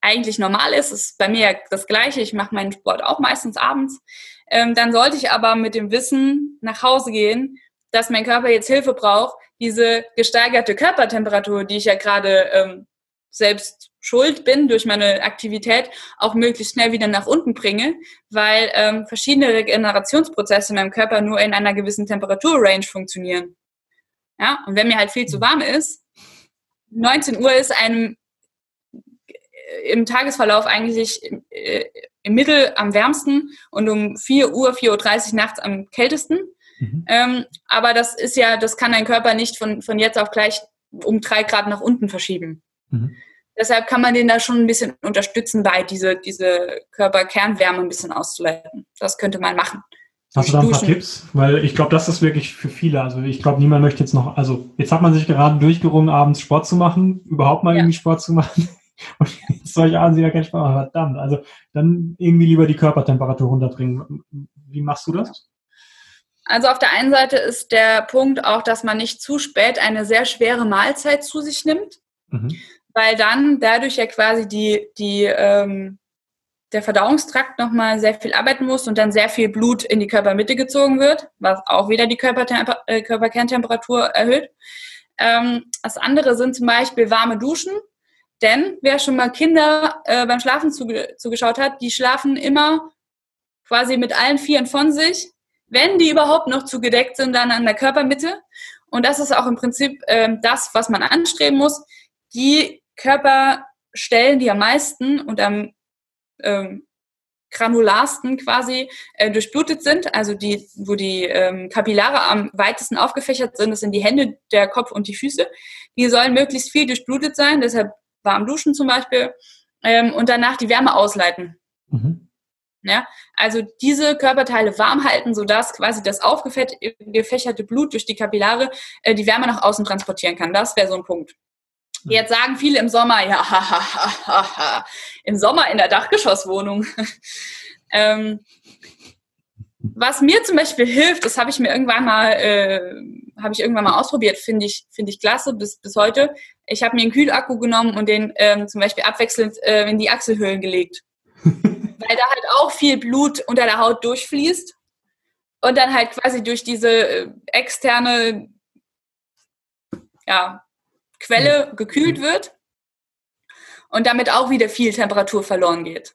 eigentlich normal ist. Das ist bei mir das Gleiche. Ich mache meinen Sport auch meistens abends. Ähm, dann sollte ich aber mit dem Wissen nach Hause gehen, dass mein Körper jetzt Hilfe braucht, diese gesteigerte Körpertemperatur, die ich ja gerade ähm, selbst schuld bin durch meine Aktivität, auch möglichst schnell wieder nach unten bringe, weil ähm, verschiedene Regenerationsprozesse in meinem Körper nur in einer gewissen Temperaturrange funktionieren. Ja, und wenn mir halt viel zu warm ist, 19 Uhr ist einem äh, im Tagesverlauf eigentlich im, äh, im Mittel am wärmsten und um 4 Uhr, 4.30 Uhr nachts am kältesten. Mhm. Ähm, aber das ist ja, das kann dein Körper nicht von, von jetzt auf gleich um drei Grad nach unten verschieben. Mhm. Deshalb kann man den da schon ein bisschen unterstützen, bei diese, diese Körperkernwärme ein bisschen auszuleiten. Das könnte man machen. Hast du da ein paar Tipps? Weil ich glaube, das ist wirklich für viele. Also ich glaube, niemand möchte jetzt noch, also jetzt hat man sich gerade durchgerungen, abends Sport zu machen, überhaupt mal ja. irgendwie Sport zu machen. Und jetzt soll ich abends wieder keinen Sport machen. Verdammt. Also dann irgendwie lieber die Körpertemperatur runterdringen. Wie machst du das? Also auf der einen Seite ist der Punkt auch, dass man nicht zu spät eine sehr schwere Mahlzeit zu sich nimmt, mhm. Weil dann dadurch ja quasi die, die, ähm, der Verdauungstrakt nochmal sehr viel arbeiten muss und dann sehr viel Blut in die Körpermitte gezogen wird, was auch wieder die Körpertemper äh, Körperkerntemperatur erhöht. Ähm, das andere sind zum Beispiel warme Duschen, denn wer schon mal Kinder äh, beim Schlafen zuge zugeschaut hat, die schlafen immer quasi mit allen Vieren von sich wenn die überhaupt noch zugedeckt sind, dann an der Körpermitte. Und das ist auch im Prinzip ähm, das, was man anstreben muss. Die Körperstellen, die am meisten und am ähm, granularsten quasi äh, durchblutet sind, also die, wo die ähm, Kapillare am weitesten aufgefächert sind, das sind die Hände, der Kopf und die Füße. Die sollen möglichst viel durchblutet sein, deshalb warm duschen zum Beispiel ähm, und danach die Wärme ausleiten. Mhm. Ja, also diese Körperteile warm halten, sodass quasi das aufgefächerte Blut durch die Kapillare äh, die Wärme nach außen transportieren kann. Das wäre so ein Punkt. Jetzt sagen viele im Sommer, ja, ha, ha, ha, ha, im Sommer in der Dachgeschosswohnung. ähm, was mir zum Beispiel hilft, das habe ich mir irgendwann mal, äh, habe ich irgendwann mal ausprobiert, finde ich, finde ich klasse bis, bis heute. Ich habe mir einen Kühlakku genommen und den ähm, zum Beispiel abwechselnd äh, in die Achselhöhlen gelegt. weil da halt auch viel Blut unter der Haut durchfließt und dann halt quasi durch diese äh, externe ja, Quelle gekühlt wird und damit auch wieder viel Temperatur verloren geht.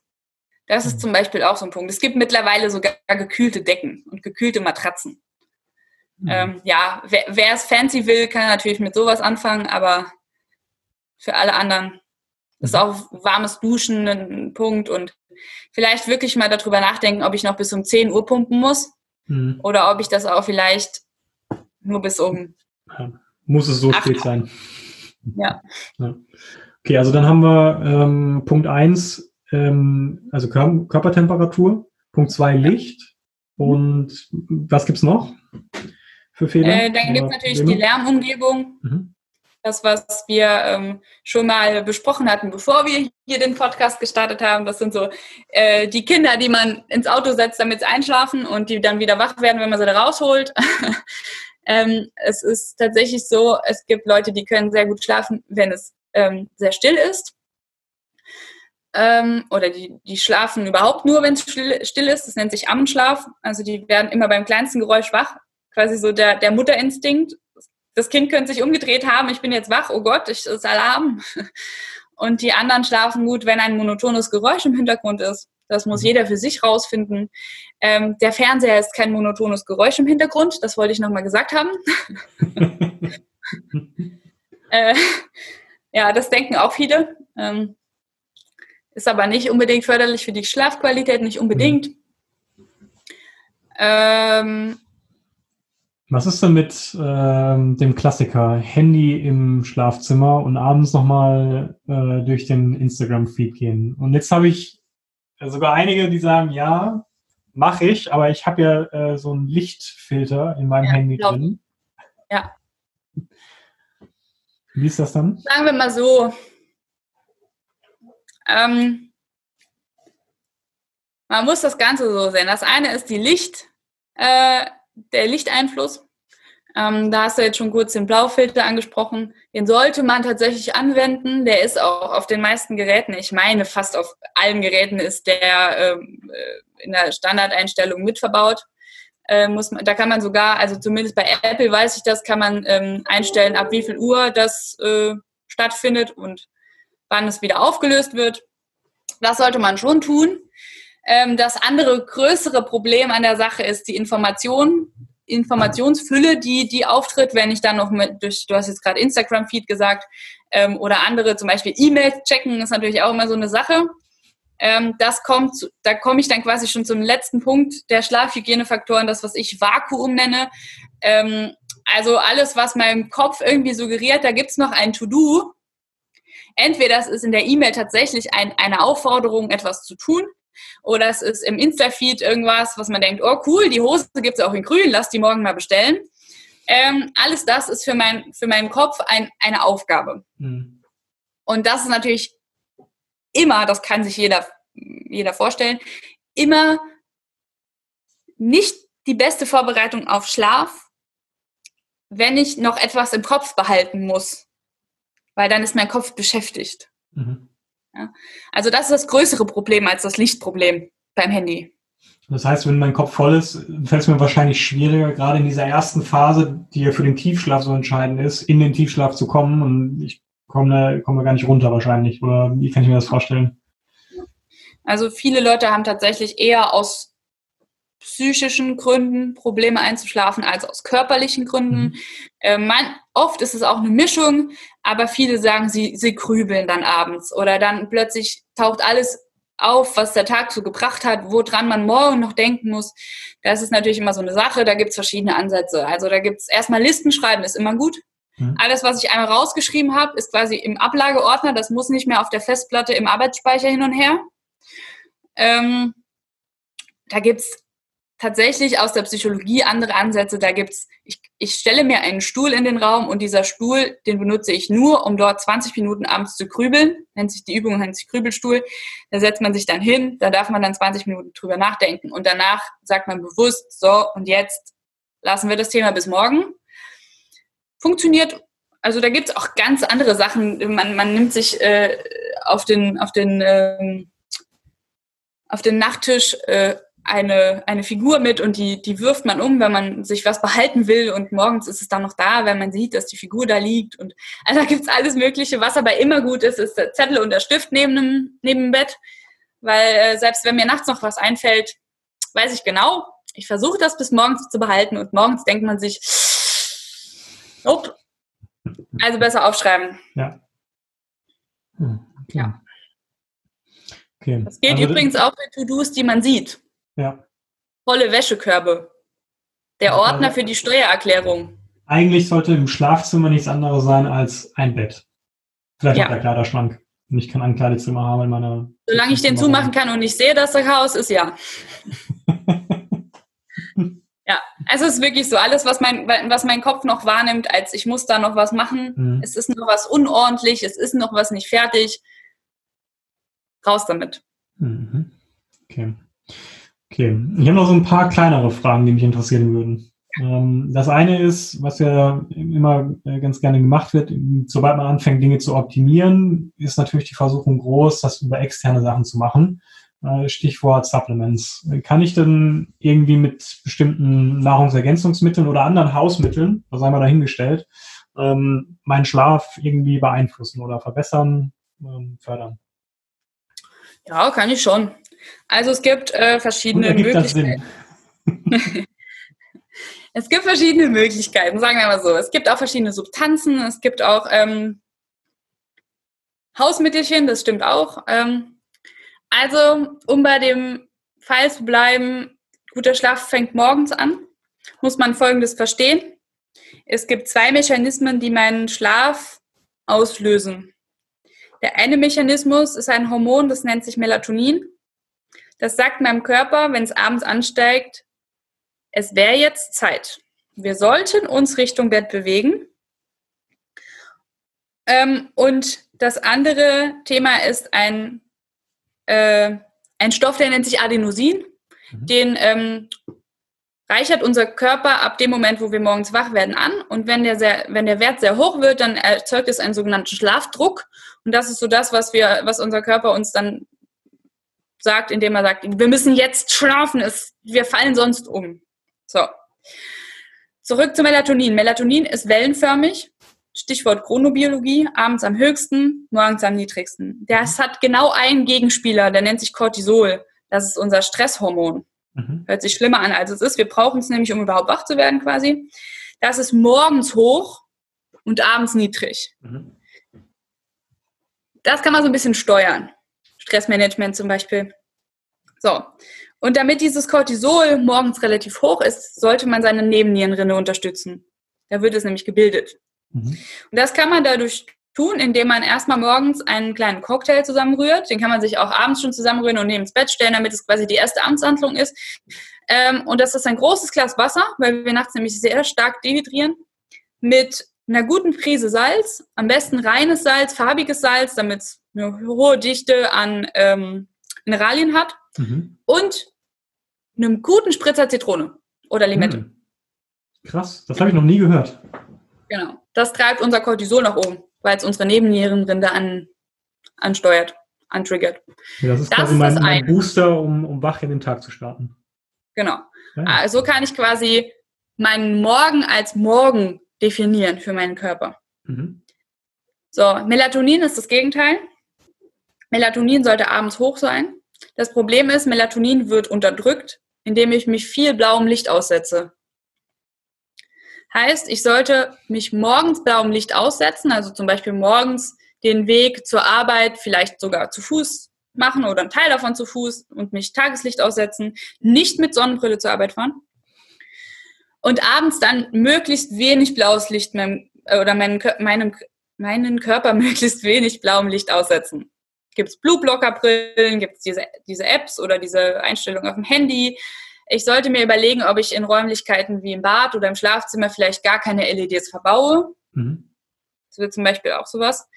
Das ist mhm. zum Beispiel auch so ein Punkt. Es gibt mittlerweile sogar gekühlte Decken und gekühlte Matratzen. Mhm. Ähm, ja, wer es fancy will, kann natürlich mit sowas anfangen, aber für alle anderen ist auch warmes Duschen ein Punkt und vielleicht wirklich mal darüber nachdenken, ob ich noch bis um 10 Uhr pumpen muss mhm. oder ob ich das auch vielleicht nur bis um. Ja. Muss es so spät sein? Ja. ja. Okay, also dann haben wir ähm, Punkt 1, ähm, also Kör Körpertemperatur, Punkt 2 Licht und was gibt es noch für Fehler? Äh, dann gibt es natürlich die Lärmumgebung. Mhm das, was wir ähm, schon mal besprochen hatten, bevor wir hier den Podcast gestartet haben. Das sind so äh, die Kinder, die man ins Auto setzt, damit sie einschlafen und die dann wieder wach werden, wenn man sie da rausholt. ähm, es ist tatsächlich so, es gibt Leute, die können sehr gut schlafen, wenn es ähm, sehr still ist. Ähm, oder die, die schlafen überhaupt nur, wenn es still, still ist. Das nennt sich Ammenschlaf. Also die werden immer beim kleinsten Geräusch wach. Quasi so der, der Mutterinstinkt das Kind könnte sich umgedreht haben, ich bin jetzt wach, oh Gott, ich ist Alarm. Und die anderen schlafen gut, wenn ein monotones Geräusch im Hintergrund ist. Das muss mhm. jeder für sich rausfinden. Ähm, der Fernseher ist kein monotones Geräusch im Hintergrund, das wollte ich nochmal gesagt haben. äh, ja, das denken auch viele. Ähm, ist aber nicht unbedingt förderlich für die Schlafqualität, nicht unbedingt. Ähm, was ist denn mit ähm, dem Klassiker Handy im Schlafzimmer und abends nochmal äh, durch den Instagram-Feed gehen? Und jetzt habe ich sogar einige, die sagen, ja, mache ich, aber ich habe ja äh, so einen Lichtfilter in meinem ja, Handy drin. Ja. Wie ist das dann? Sagen wir mal so. Ähm, man muss das Ganze so sehen. Das eine ist die Licht, äh, der Lichteinfluss. Ähm, da hast du jetzt schon kurz den Blaufilter angesprochen. Den sollte man tatsächlich anwenden. Der ist auch auf den meisten Geräten, ich meine fast auf allen Geräten ist der ähm, äh, in der Standardeinstellung mitverbaut. Äh, muss man, da kann man sogar, also zumindest bei Apple weiß ich das, kann man ähm, einstellen, ab wie viel Uhr das äh, stattfindet und wann es wieder aufgelöst wird. Das sollte man schon tun. Ähm, das andere größere Problem an der Sache ist die Information, Informationsfülle, die, die auftritt, wenn ich dann noch mit, durch, du hast jetzt gerade Instagram-Feed gesagt, ähm, oder andere, zum Beispiel E-Mails checken, ist natürlich auch immer so eine Sache. Ähm, das kommt, da komme ich dann quasi schon zum letzten Punkt der Schlafhygienefaktoren, das, was ich Vakuum nenne. Ähm, also alles, was meinem Kopf irgendwie suggeriert, da gibt's noch ein To-Do, entweder es ist in der E-Mail tatsächlich ein, eine Aufforderung, etwas zu tun, oder es ist im Insta-Feed irgendwas, was man denkt, oh cool, die Hose gibt es auch in grün, lass die morgen mal bestellen. Ähm, alles das ist für, mein, für meinen Kopf ein, eine Aufgabe. Mhm. Und das ist natürlich immer, das kann sich jeder, jeder vorstellen, immer nicht die beste Vorbereitung auf Schlaf, wenn ich noch etwas im Kopf behalten muss, weil dann ist mein Kopf beschäftigt. Mhm. Ja. Also das ist das größere Problem als das Lichtproblem beim Handy. Das heißt, wenn mein Kopf voll ist, fällt es mir wahrscheinlich schwieriger, gerade in dieser ersten Phase, die ja für den Tiefschlaf so entscheidend ist, in den Tiefschlaf zu kommen. Und ich komme, komme gar nicht runter wahrscheinlich. Oder wie kann ich mir das vorstellen? Also viele Leute haben tatsächlich eher aus psychischen Gründen Probleme einzuschlafen als aus körperlichen Gründen. Mhm. Äh, man, oft ist es auch eine Mischung, aber viele sagen, sie, sie grübeln dann abends oder dann plötzlich taucht alles auf, was der Tag so gebracht hat, woran man morgen noch denken muss. Das ist natürlich immer so eine Sache, da gibt es verschiedene Ansätze. Also da gibt es erstmal Listen schreiben, ist immer gut. Mhm. Alles, was ich einmal rausgeschrieben habe, ist quasi im Ablageordner, das muss nicht mehr auf der Festplatte im Arbeitsspeicher hin und her. Ähm, da gibt es tatsächlich aus der Psychologie andere Ansätze. Da gibt's, ich, ich stelle mir einen Stuhl in den Raum und dieser Stuhl, den benutze ich nur, um dort 20 Minuten abends zu grübeln. Nennt sich die Übung, nennt sich Grübelstuhl. Da setzt man sich dann hin, da darf man dann 20 Minuten drüber nachdenken und danach sagt man bewusst, so und jetzt lassen wir das Thema bis morgen. Funktioniert. Also da gibt's auch ganz andere Sachen. Man, man nimmt sich äh, auf den, auf den, äh, auf den Nachttisch äh, eine, eine Figur mit und die, die wirft man um, wenn man sich was behalten will und morgens ist es dann noch da, wenn man sieht, dass die Figur da liegt und also da gibt's alles Mögliche. Was aber immer gut ist, ist der Zettel und der Stift neben dem, neben dem Bett, weil äh, selbst wenn mir nachts noch was einfällt, weiß ich genau, ich versuche das bis morgens zu behalten und morgens denkt man sich, op, also besser aufschreiben. Ja. Hm, okay. Ja. Okay. Das gilt also, übrigens auch für To-Dos, die man sieht. Ja. Volle Wäschekörbe. Der Ordner für die Steuererklärung. Eigentlich sollte im Schlafzimmer nichts anderes sein als ein Bett. Vielleicht ja. auch der Kleiderschrank. Und ich kann ein Kleidezimmer haben in meiner. Solange ich den zumachen kann und ich sehe, dass da Chaos ist, ja. ja, also es ist wirklich so, alles, was mein, was mein Kopf noch wahrnimmt, als ich muss da noch was machen, mhm. es ist noch was unordentlich, es ist noch was nicht fertig. Raus damit. Mhm. Okay. Okay, ich habe noch so ein paar kleinere Fragen, die mich interessieren würden. Ähm, das eine ist, was ja immer äh, ganz gerne gemacht wird, sobald man anfängt, Dinge zu optimieren, ist natürlich die Versuchung groß, das über externe Sachen zu machen. Äh, Stichwort Supplements. Kann ich denn irgendwie mit bestimmten Nahrungsergänzungsmitteln oder anderen Hausmitteln, das einmal dahingestellt, ähm, meinen Schlaf irgendwie beeinflussen oder verbessern, ähm, fördern? Ja, kann ich schon. Also es gibt äh, verschiedene Möglichkeiten. es gibt verschiedene Möglichkeiten, sagen wir mal so. Es gibt auch verschiedene Substanzen, es gibt auch ähm, Hausmittelchen, das stimmt auch. Ähm, also, um bei dem Fall zu bleiben, guter Schlaf fängt morgens an, muss man Folgendes verstehen. Es gibt zwei Mechanismen, die meinen Schlaf auslösen. Der eine Mechanismus ist ein Hormon, das nennt sich Melatonin. Das sagt meinem Körper, wenn es abends ansteigt, es wäre jetzt Zeit. Wir sollten uns Richtung Bett bewegen. Ähm, und das andere Thema ist ein, äh, ein Stoff, der nennt sich Adenosin. Mhm. Den ähm, reichert unser Körper ab dem Moment, wo wir morgens wach werden, an. Und wenn der, sehr, wenn der Wert sehr hoch wird, dann erzeugt es einen sogenannten Schlafdruck. Und das ist so das, was wir, was unser Körper uns dann sagt, indem er sagt, wir müssen jetzt schlafen, es, wir fallen sonst um. So. Zurück zu Melatonin. Melatonin ist wellenförmig. Stichwort Chronobiologie, abends am höchsten, morgens am niedrigsten. Das hat genau einen Gegenspieler, der nennt sich Cortisol. Das ist unser Stresshormon. Mhm. Hört sich schlimmer an, als es ist. Wir brauchen es nämlich, um überhaupt wach zu werden quasi. Das ist morgens hoch und abends niedrig. Mhm. Das kann man so ein bisschen steuern. Stressmanagement zum Beispiel. So. Und damit dieses Cortisol morgens relativ hoch ist, sollte man seine Nebennierenrinne unterstützen. Da wird es nämlich gebildet. Mhm. Und das kann man dadurch tun, indem man erstmal morgens einen kleinen Cocktail zusammenrührt. Den kann man sich auch abends schon zusammenrühren und neben ins Bett stellen, damit es quasi die erste Abendshandlung ist. Ähm, und das ist ein großes Glas Wasser, weil wir nachts nämlich sehr stark dehydrieren, mit einer guten Prise Salz, am besten reines Salz, farbiges Salz, damit es eine hohe Dichte an ähm, Mineralien hat mhm. und einem guten Spritzer Zitrone oder Limette. Mhm. Krass, das habe ich noch nie gehört. Genau, das treibt unser Cortisol nach oben, weil es unsere Nebennierenrinde an, ansteuert, antriggert. Ja, das ist das quasi mein, mein Booster, um, um wach in den Tag zu starten. Genau. Ja. Also kann ich quasi meinen Morgen als Morgen definieren für meinen Körper. Mhm. So, Melatonin ist das Gegenteil. Melatonin sollte abends hoch sein. Das Problem ist, Melatonin wird unterdrückt, indem ich mich viel blauem Licht aussetze. Heißt, ich sollte mich morgens blauem Licht aussetzen, also zum Beispiel morgens den Weg zur Arbeit vielleicht sogar zu Fuß machen oder einen Teil davon zu Fuß und mich Tageslicht aussetzen, nicht mit Sonnenbrille zur Arbeit fahren und abends dann möglichst wenig blaues Licht meinem, oder meinen, meinem, meinen Körper möglichst wenig blauem Licht aussetzen. Gibt es Blue-Blocker-Brillen, gibt es diese, diese Apps oder diese Einstellungen auf dem Handy. Ich sollte mir überlegen, ob ich in Räumlichkeiten wie im Bad oder im Schlafzimmer vielleicht gar keine LEDs verbaue. Mhm. Das wird zum Beispiel auch sowas.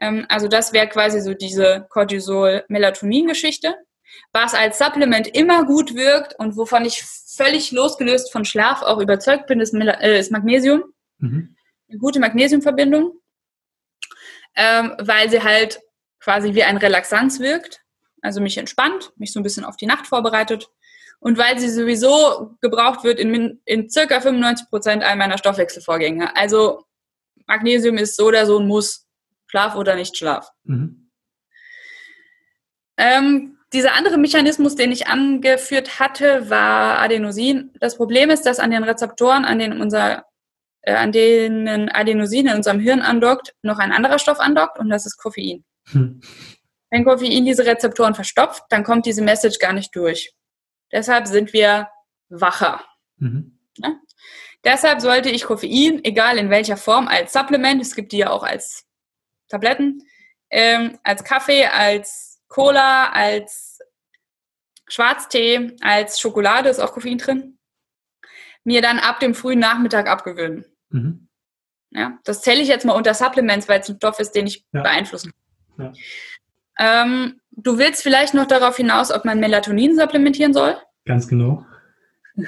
Ähm, also das wäre quasi so diese Cortisol-Melatonin-Geschichte. Was als Supplement immer gut wirkt und wovon ich völlig losgelöst von Schlaf auch überzeugt bin, ist, äh, Magnesium. Mhm. Eine gute Magnesiumverbindung, ähm, weil sie halt quasi wie ein Relaxanz wirkt, also mich entspannt, mich so ein bisschen auf die Nacht vorbereitet und weil sie sowieso gebraucht wird in, in circa 95 Prozent all meiner Stoffwechselvorgänge. Also Magnesium ist so oder so ein Muss, Schlaf oder nicht Schlaf. Mhm. Ähm, dieser andere Mechanismus, den ich angeführt hatte, war Adenosin. Das Problem ist, dass an den Rezeptoren, an denen unser äh, an denen Adenosin in unserem Hirn andockt, noch ein anderer Stoff andockt und das ist Koffein. Hm. Wenn Koffein diese Rezeptoren verstopft, dann kommt diese Message gar nicht durch. Deshalb sind wir wacher. Mhm. Ja? Deshalb sollte ich Koffein, egal in welcher Form, als Supplement, es gibt die ja auch als Tabletten, ähm, als Kaffee, als Cola, als Schwarztee, als Schokolade, ist auch Koffein drin, mir dann ab dem frühen Nachmittag abgewöhnen. Mhm. Ja, das zähle ich jetzt mal unter Supplements, weil es ein Stoff ist, den ich ja. beeinflussen kann. Ja. Ähm, du willst vielleicht noch darauf hinaus, ob man Melatonin supplementieren soll? Ganz genau.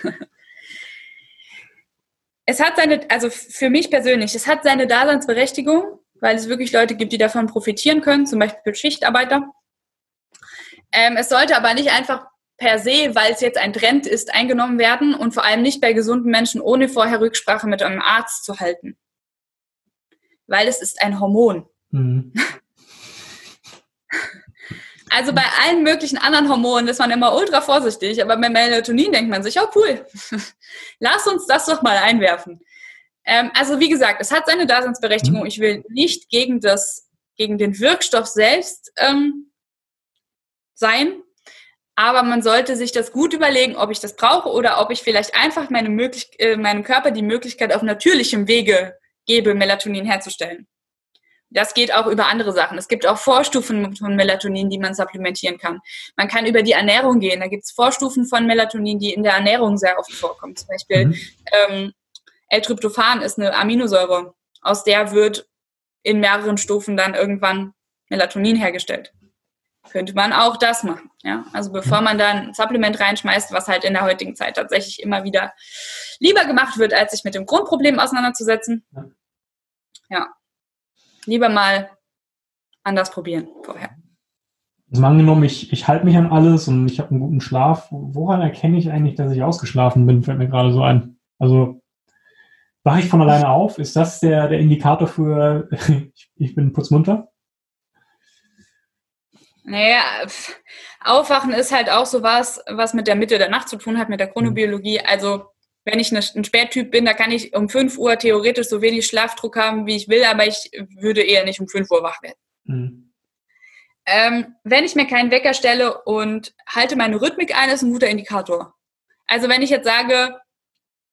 es hat seine, also für mich persönlich, es hat seine Daseinsberechtigung, weil es wirklich Leute gibt, die davon profitieren können, zum Beispiel Schichtarbeiter. Ähm, es sollte aber nicht einfach per se, weil es jetzt ein Trend ist, eingenommen werden und vor allem nicht bei gesunden Menschen ohne vorher Rücksprache mit einem Arzt zu halten. Weil es ist ein Hormon. Mhm. Also bei allen möglichen anderen Hormonen ist man immer ultra vorsichtig, aber bei Melatonin denkt man sich, oh cool, lass uns das doch mal einwerfen. Ähm, also wie gesagt, es hat seine Daseinsberechtigung. Mhm. Ich will nicht gegen das, gegen den Wirkstoff selbst ähm, sein, aber man sollte sich das gut überlegen, ob ich das brauche oder ob ich vielleicht einfach meine äh, meinem Körper die Möglichkeit auf natürlichem Wege gebe, Melatonin herzustellen. Das geht auch über andere Sachen. Es gibt auch Vorstufen von Melatonin, die man supplementieren kann. Man kann über die Ernährung gehen. Da gibt es Vorstufen von Melatonin, die in der Ernährung sehr oft vorkommen. Zum Beispiel mhm. ähm, L-Tryptophan ist eine Aminosäure. Aus der wird in mehreren Stufen dann irgendwann Melatonin hergestellt. Könnte man auch das machen. Ja? Also bevor man dann ein Supplement reinschmeißt, was halt in der heutigen Zeit tatsächlich immer wieder lieber gemacht wird, als sich mit dem Grundproblem auseinanderzusetzen. Ja, lieber mal anders probieren vorher. Also angenommen, ich, ich halte mich an alles und ich habe einen guten Schlaf. Woran erkenne ich eigentlich, dass ich ausgeschlafen bin? Fällt mir gerade so ein. Also wache ich von alleine auf? Ist das der, der Indikator für ich, ich bin putzmunter? Naja, Aufwachen ist halt auch so was, was mit der Mitte der Nacht zu tun hat, mit der Chronobiologie. Also wenn ich ein Spättyp bin, da kann ich um 5 Uhr theoretisch so wenig Schlafdruck haben, wie ich will, aber ich würde eher nicht um 5 Uhr wach werden. Mhm. Ähm, wenn ich mir keinen Wecker stelle und halte meine Rhythmik ein, ist ein guter Indikator. Also wenn ich jetzt sage,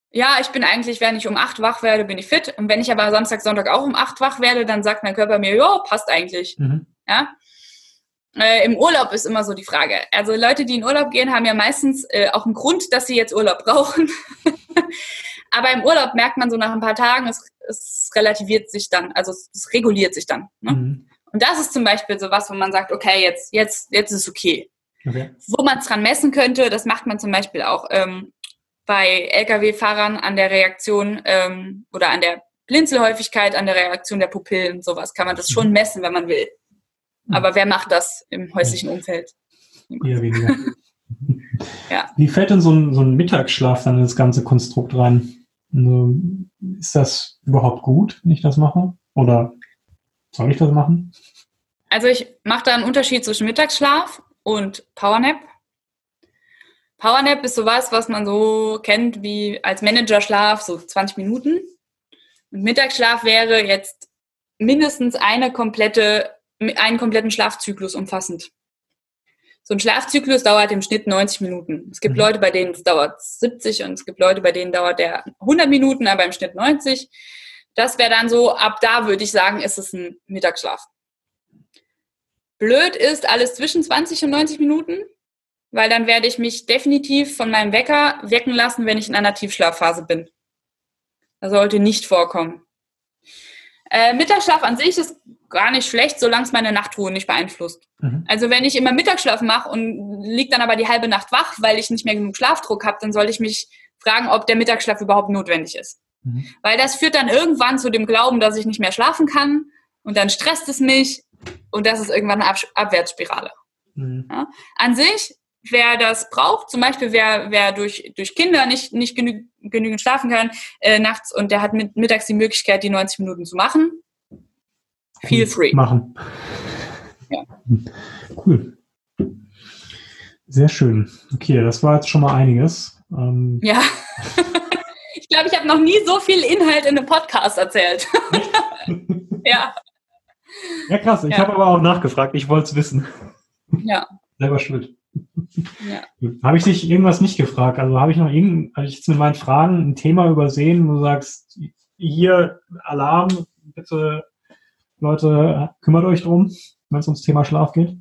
ja, ich bin eigentlich, wenn ich um acht wach werde, bin ich fit. Und wenn ich aber Samstag, Sonntag auch um acht wach werde, dann sagt mein Körper mir, ja, passt eigentlich. Mhm. Ja. Äh, Im Urlaub ist immer so die Frage. Also Leute, die in Urlaub gehen, haben ja meistens äh, auch einen Grund, dass sie jetzt Urlaub brauchen. aber im Urlaub merkt man so nach ein paar Tagen, es, es relativiert sich dann, also es, es reguliert sich dann. Ne? Mhm. Und das ist zum Beispiel so was, wo man sagt, okay, jetzt, jetzt, jetzt ist okay. okay. Wo man es dran messen könnte, das macht man zum Beispiel auch ähm, bei Lkw-Fahrern an der Reaktion ähm, oder an der Blinzelhäufigkeit, an der Reaktion der Pupillen, sowas kann man das schon mhm. messen, wenn man will. Mhm. Aber wer macht das im häuslichen Umfeld? Eher weniger. ja. Wie fällt denn so ein, so ein Mittagsschlaf dann in das ganze Konstrukt rein? Also, ist das überhaupt gut, wenn ich das mache? Oder soll ich das machen? Also ich mache da einen Unterschied zwischen Mittagsschlaf und Powernap. Powernap ist sowas, was man so kennt wie als Managerschlaf, so 20 Minuten. Und Mittagsschlaf wäre jetzt mindestens eine komplette, einen kompletten Schlafzyklus umfassend. So ein Schlafzyklus dauert im Schnitt 90 Minuten. Es gibt mhm. Leute, bei denen es dauert 70 und es gibt Leute, bei denen dauert der 100 Minuten, aber im Schnitt 90. Das wäre dann so, ab da würde ich sagen, ist es ein Mittagsschlaf. Blöd ist alles zwischen 20 und 90 Minuten weil dann werde ich mich definitiv von meinem Wecker wecken lassen, wenn ich in einer Tiefschlafphase bin. Das sollte nicht vorkommen. Äh, Mittagsschlaf an sich ist gar nicht schlecht, solange es meine Nachtruhe nicht beeinflusst. Mhm. Also wenn ich immer Mittagsschlaf mache und liege dann aber die halbe Nacht wach, weil ich nicht mehr genug Schlafdruck habe, dann sollte ich mich fragen, ob der Mittagsschlaf überhaupt notwendig ist. Mhm. Weil das führt dann irgendwann zu dem Glauben, dass ich nicht mehr schlafen kann und dann stresst es mich und das ist irgendwann eine Ab Abwärtsspirale. Mhm. Ja? An sich wer das braucht, zum Beispiel wer, wer durch, durch Kinder nicht, nicht genü genügend schlafen kann äh, nachts und der hat mit, mittags die Möglichkeit, die 90 Minuten zu machen, feel free. Machen. Ja. Cool. Sehr schön. Okay, das war jetzt schon mal einiges. Ähm ja. ich glaube, ich habe noch nie so viel Inhalt in einem Podcast erzählt. ja. Ja, krass. Ich ja. habe aber auch nachgefragt. Ich wollte es wissen. Ja. Selber schuld. Ja. Habe ich dich irgendwas nicht gefragt? Also habe ich noch irgend, habe ich jetzt mit meinen Fragen ein Thema übersehen, wo du sagst, hier Alarm, bitte Leute, kümmert euch drum, wenn es ums Thema Schlaf geht?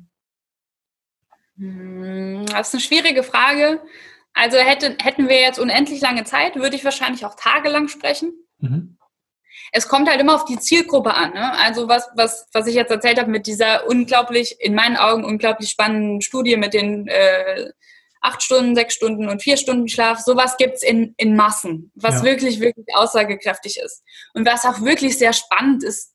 Hm, das ist eine schwierige Frage. Also hätte, hätten wir jetzt unendlich lange Zeit, würde ich wahrscheinlich auch tagelang sprechen. Mhm es kommt halt immer auf die Zielgruppe an. Ne? Also was, was, was ich jetzt erzählt habe mit dieser unglaublich, in meinen Augen unglaublich spannenden Studie mit den äh, acht Stunden, sechs Stunden und vier Stunden Schlaf, sowas gibt's in, in Massen, was ja. wirklich, wirklich aussagekräftig ist. Und was auch wirklich sehr spannend ist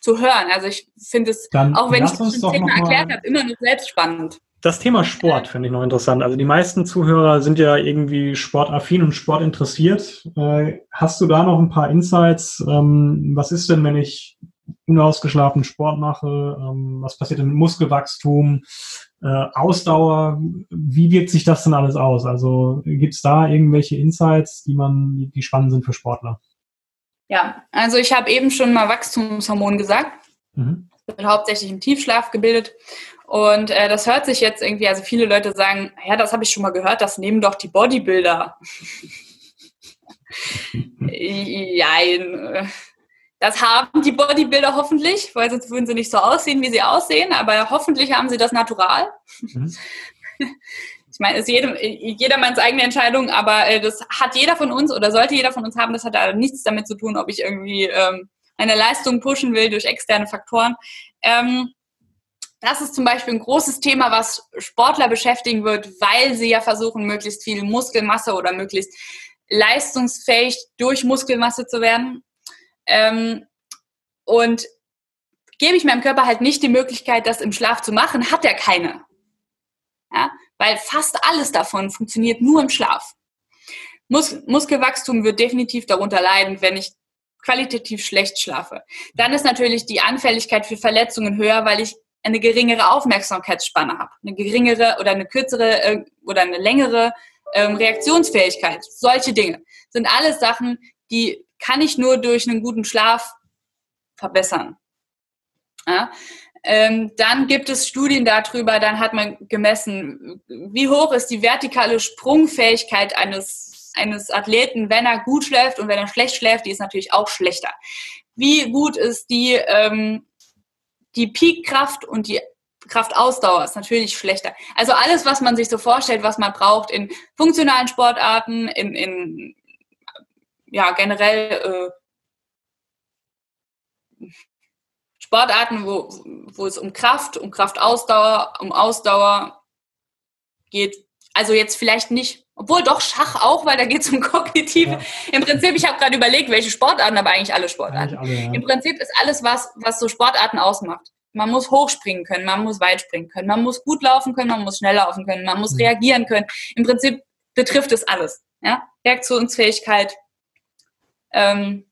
zu hören. Also ich finde es, Dann auch wenn ich das Thema erklärt habe, immer noch selbst spannend. Das Thema Sport finde ich noch interessant. Also die meisten Zuhörer sind ja irgendwie sportaffin und sportinteressiert. Äh, hast du da noch ein paar Insights? Ähm, was ist denn, wenn ich unausgeschlafen Sport mache? Ähm, was passiert denn mit Muskelwachstum? Äh, Ausdauer? Wie wirkt sich das denn alles aus? Also gibt es da irgendwelche Insights, die man, die spannend sind für Sportler? Ja, also ich habe eben schon mal Wachstumshormon gesagt. Mhm. Das wird hauptsächlich im Tiefschlaf gebildet. Und äh, das hört sich jetzt irgendwie, also viele Leute sagen, ja, das habe ich schon mal gehört, das nehmen doch die Bodybuilder. ja, das haben die Bodybuilder hoffentlich, weil sonst würden sie nicht so aussehen, wie sie aussehen, aber hoffentlich haben sie das natural. Mhm. Ich meine, es ist jedem, jedermanns eigene Entscheidung, aber äh, das hat jeder von uns oder sollte jeder von uns haben. Das hat aber nichts damit zu tun, ob ich irgendwie ähm, eine Leistung pushen will durch externe Faktoren. Ähm, das ist zum Beispiel ein großes Thema, was Sportler beschäftigen wird, weil sie ja versuchen, möglichst viel Muskelmasse oder möglichst leistungsfähig durch Muskelmasse zu werden. Ähm, und gebe ich meinem Körper halt nicht die Möglichkeit, das im Schlaf zu machen, hat er keine. Ja? Weil fast alles davon funktioniert nur im Schlaf. Mus Muskelwachstum wird definitiv darunter leiden, wenn ich qualitativ schlecht schlafe. Dann ist natürlich die Anfälligkeit für Verletzungen höher, weil ich eine geringere Aufmerksamkeitsspanne habe, eine geringere oder eine kürzere äh, oder eine längere ähm, Reaktionsfähigkeit. Solche Dinge sind alles Sachen, die kann ich nur durch einen guten Schlaf verbessern. Ja? Ähm, dann gibt es Studien darüber, dann hat man gemessen, wie hoch ist die vertikale Sprungfähigkeit eines eines, Athleten, wenn er gut schläft und wenn er schlecht schläft, die ist natürlich auch schlechter. Wie gut ist die, ähm, die Peakkraft und die Kraftausdauer ist natürlich schlechter. Also alles, was man sich so vorstellt, was man braucht in funktionalen Sportarten, in, in ja, generell äh, Sportarten, wo, wo es um Kraft, um Kraftausdauer, um Ausdauer geht. Also jetzt vielleicht nicht, obwohl doch Schach auch, weil da geht es um Kognitive. Ja. Im Prinzip, ich habe gerade überlegt, welche Sportarten, aber eigentlich alle Sportarten. Eigentlich alle, ja. Im Prinzip ist alles, was, was so Sportarten ausmacht. Man muss hochspringen können, man muss weit springen können, man muss gut laufen können, man muss schnell laufen können, man muss mhm. reagieren können. Im Prinzip betrifft es alles. Ja? Reaktionsfähigkeit, ähm,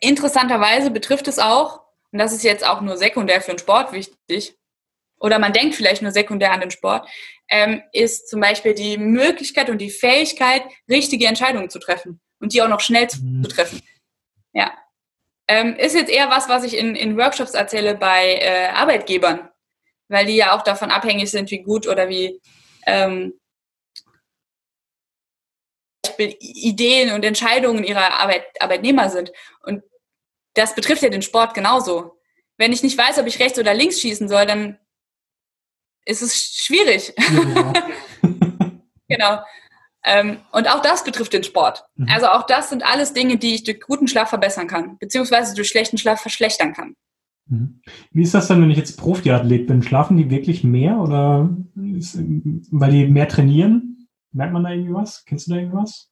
interessanterweise betrifft es auch, und das ist jetzt auch nur sekundär für den Sport wichtig, oder man denkt vielleicht nur sekundär an den Sport, ähm, ist zum Beispiel die Möglichkeit und die Fähigkeit, richtige Entscheidungen zu treffen und die auch noch schnell zu, mhm. zu treffen. Ja. Ähm, ist jetzt eher was, was ich in, in Workshops erzähle bei äh, Arbeitgebern, weil die ja auch davon abhängig sind, wie gut oder wie ähm, Beispiel Ideen und Entscheidungen ihrer Arbeit, Arbeitnehmer sind. Und das betrifft ja den Sport genauso. Wenn ich nicht weiß, ob ich rechts oder links schießen soll, dann ist es schwierig. Ja. genau. Ähm, und auch das betrifft den Sport. Mhm. Also auch das sind alles Dinge, die ich durch guten Schlaf verbessern kann, beziehungsweise durch schlechten Schlaf verschlechtern kann. Mhm. Wie ist das dann, wenn ich jetzt Profiathlet bin? Schlafen die wirklich mehr oder ist, weil die mehr trainieren? Merkt man da irgendwie was? Kennst du da irgendwas?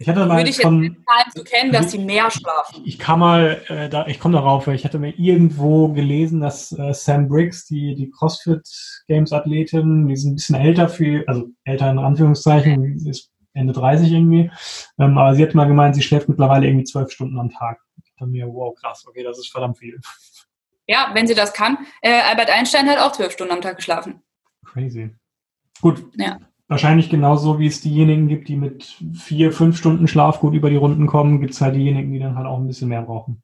Ich hatte mal Würde ich von, jetzt Zahlen zu kennen, dass sie mehr schlafen. Ich kam mal, äh, da, ich komme darauf, weil ich hatte mir irgendwo gelesen, dass äh, Sam Briggs, die, die CrossFit Games Athletin, die ist ein bisschen älter für, also älter in Anführungszeichen, sie ist Ende 30 irgendwie, ähm, aber sie hat mal gemeint, sie schläft mittlerweile irgendwie zwölf Stunden am Tag. Ich dachte mir, wow, krass, okay, das ist verdammt viel. Ja, wenn sie das kann. Äh, Albert Einstein hat auch zwölf Stunden am Tag geschlafen. Crazy. Gut. Ja. Wahrscheinlich genauso, wie es diejenigen gibt, die mit vier, fünf Stunden Schlaf gut über die Runden kommen, gibt es halt diejenigen, die dann halt auch ein bisschen mehr brauchen.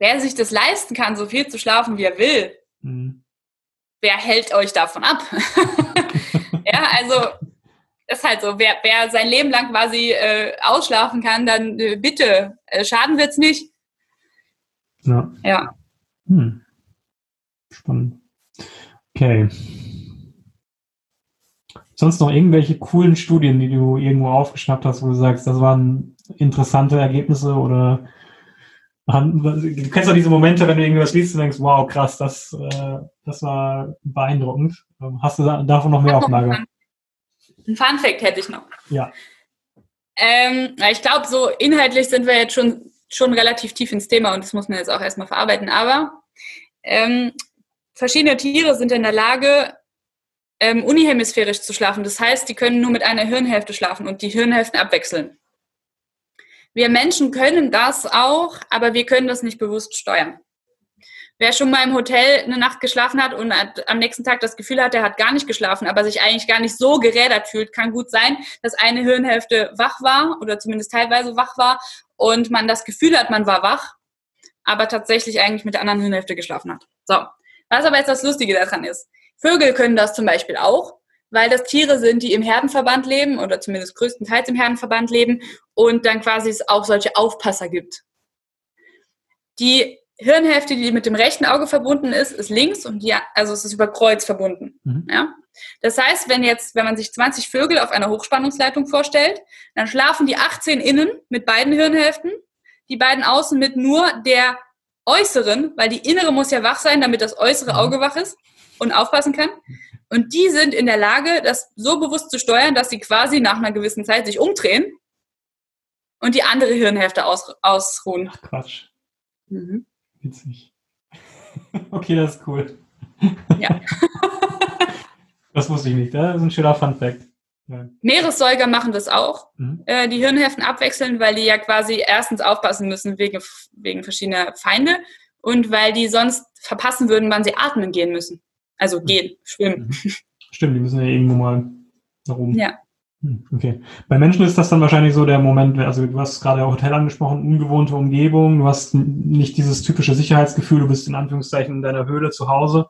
Wer sich das leisten kann, so viel zu schlafen, wie er will, mhm. wer hält euch davon ab? ja, also ist halt so, wer, wer sein Leben lang quasi äh, ausschlafen kann, dann äh, bitte, äh, schaden wird's nicht. Ja. Ja. Hm. Spannend. Okay. Sonst noch irgendwelche coolen Studien, die du irgendwo aufgeschnappt hast, wo du sagst, das waren interessante Ergebnisse oder du kennst doch diese Momente, wenn du irgendwas liest und denkst, wow, krass, das, äh, das war beeindruckend. Ähm, hast du davon noch mehr auf Lager? Ein Fun Fact hätte ich noch. Ja. Ähm, ich glaube, so inhaltlich sind wir jetzt schon, schon relativ tief ins Thema und das muss man jetzt auch erstmal verarbeiten. Aber ähm, verschiedene Tiere sind in der Lage, ähm, unihemisphärisch zu schlafen. Das heißt, die können nur mit einer Hirnhälfte schlafen und die Hirnhälften abwechseln. Wir Menschen können das auch, aber wir können das nicht bewusst steuern. Wer schon mal im Hotel eine Nacht geschlafen hat und am nächsten Tag das Gefühl hat, er hat gar nicht geschlafen, aber sich eigentlich gar nicht so gerädert fühlt, kann gut sein, dass eine Hirnhälfte wach war oder zumindest teilweise wach war und man das Gefühl hat, man war wach, aber tatsächlich eigentlich mit der anderen Hirnhälfte geschlafen hat. So. Was aber jetzt das Lustige daran ist. Vögel können das zum Beispiel auch, weil das Tiere sind, die im Herdenverband leben oder zumindest größtenteils im Herdenverband leben und dann quasi es auch solche Aufpasser gibt. Die Hirnhälfte, die mit dem rechten Auge verbunden ist, ist links und die, also es ist über Kreuz verbunden. Mhm. Ja? Das heißt, wenn jetzt, wenn man sich 20 Vögel auf einer Hochspannungsleitung vorstellt, dann schlafen die 18 innen mit beiden Hirnhälften, die beiden außen mit nur der äußeren, weil die innere muss ja wach sein, damit das äußere mhm. Auge wach ist und aufpassen kann. Und die sind in der Lage, das so bewusst zu steuern, dass sie quasi nach einer gewissen Zeit sich umdrehen und die andere Hirnhälfte aus, ausruhen. Ach, Quatsch. Mhm. Witzig. okay, das ist cool. Ja. das wusste ich nicht. Das ist ein schöner Fun-Fact. Ja. Meeressäuger machen das auch, mhm. äh, die Hirnhälften abwechseln, weil die ja quasi erstens aufpassen müssen wegen, wegen verschiedener Feinde und weil die sonst verpassen würden, wann sie atmen gehen müssen. Also mhm. gehen, schwimmen. Mhm. Stimmt, die müssen ja irgendwo mal nach oben. Ja. Hm, okay. Bei Menschen ist das dann wahrscheinlich so der Moment, also du hast gerade Hotel angesprochen, ungewohnte Umgebung, du hast nicht dieses typische Sicherheitsgefühl, du bist in Anführungszeichen in deiner Höhle zu Hause,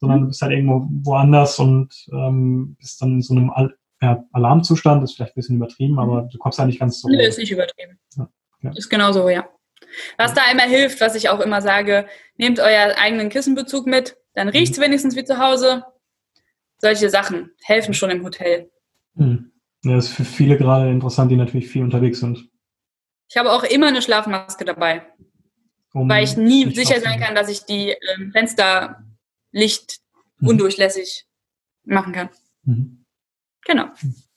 sondern du bist halt irgendwo woanders und ähm, bist dann in so einem ja, Alarmzustand, ist vielleicht ein bisschen übertrieben, aber du kommst da nicht ganz so. Nee, ist nicht übertrieben. Ja, ja. Ist genau so, ja. Was da immer hilft, was ich auch immer sage, nehmt euer eigenen Kissenbezug mit, dann riecht es mhm. wenigstens wie zu Hause. Solche Sachen helfen schon im Hotel. Mhm. Ja, das ist für viele gerade interessant, die natürlich viel unterwegs sind. Ich habe auch immer eine Schlafmaske dabei, um weil ich nie sicher sein kann, dass ich die ähm, Fensterlicht mhm. undurchlässig machen kann. Mhm. Genau.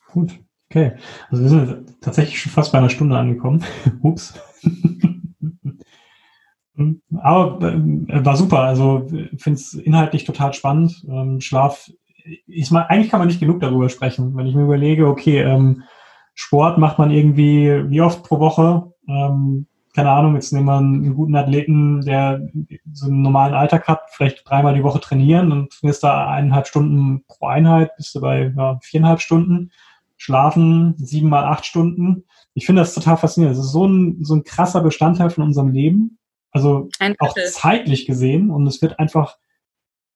Gut, okay. Also wir sind tatsächlich schon fast bei einer Stunde angekommen. Ups. Aber äh, war super. Also finde es inhaltlich total spannend. Ähm, Schlaf, ich meine, eigentlich kann man nicht genug darüber sprechen. Wenn ich mir überlege, okay, ähm, Sport macht man irgendwie wie oft pro Woche? Ähm, keine Ahnung, jetzt nehmen wir einen guten Athleten, der so einen normalen Alltag hat, vielleicht dreimal die Woche trainieren und trainierst da eineinhalb Stunden pro Einheit, bist du bei ja, viereinhalb Stunden. Schlafen siebenmal acht Stunden. Ich finde das total faszinierend. Das ist so ein, so ein krasser Bestandteil von unserem Leben. Also auch zeitlich gesehen. Und es wird einfach,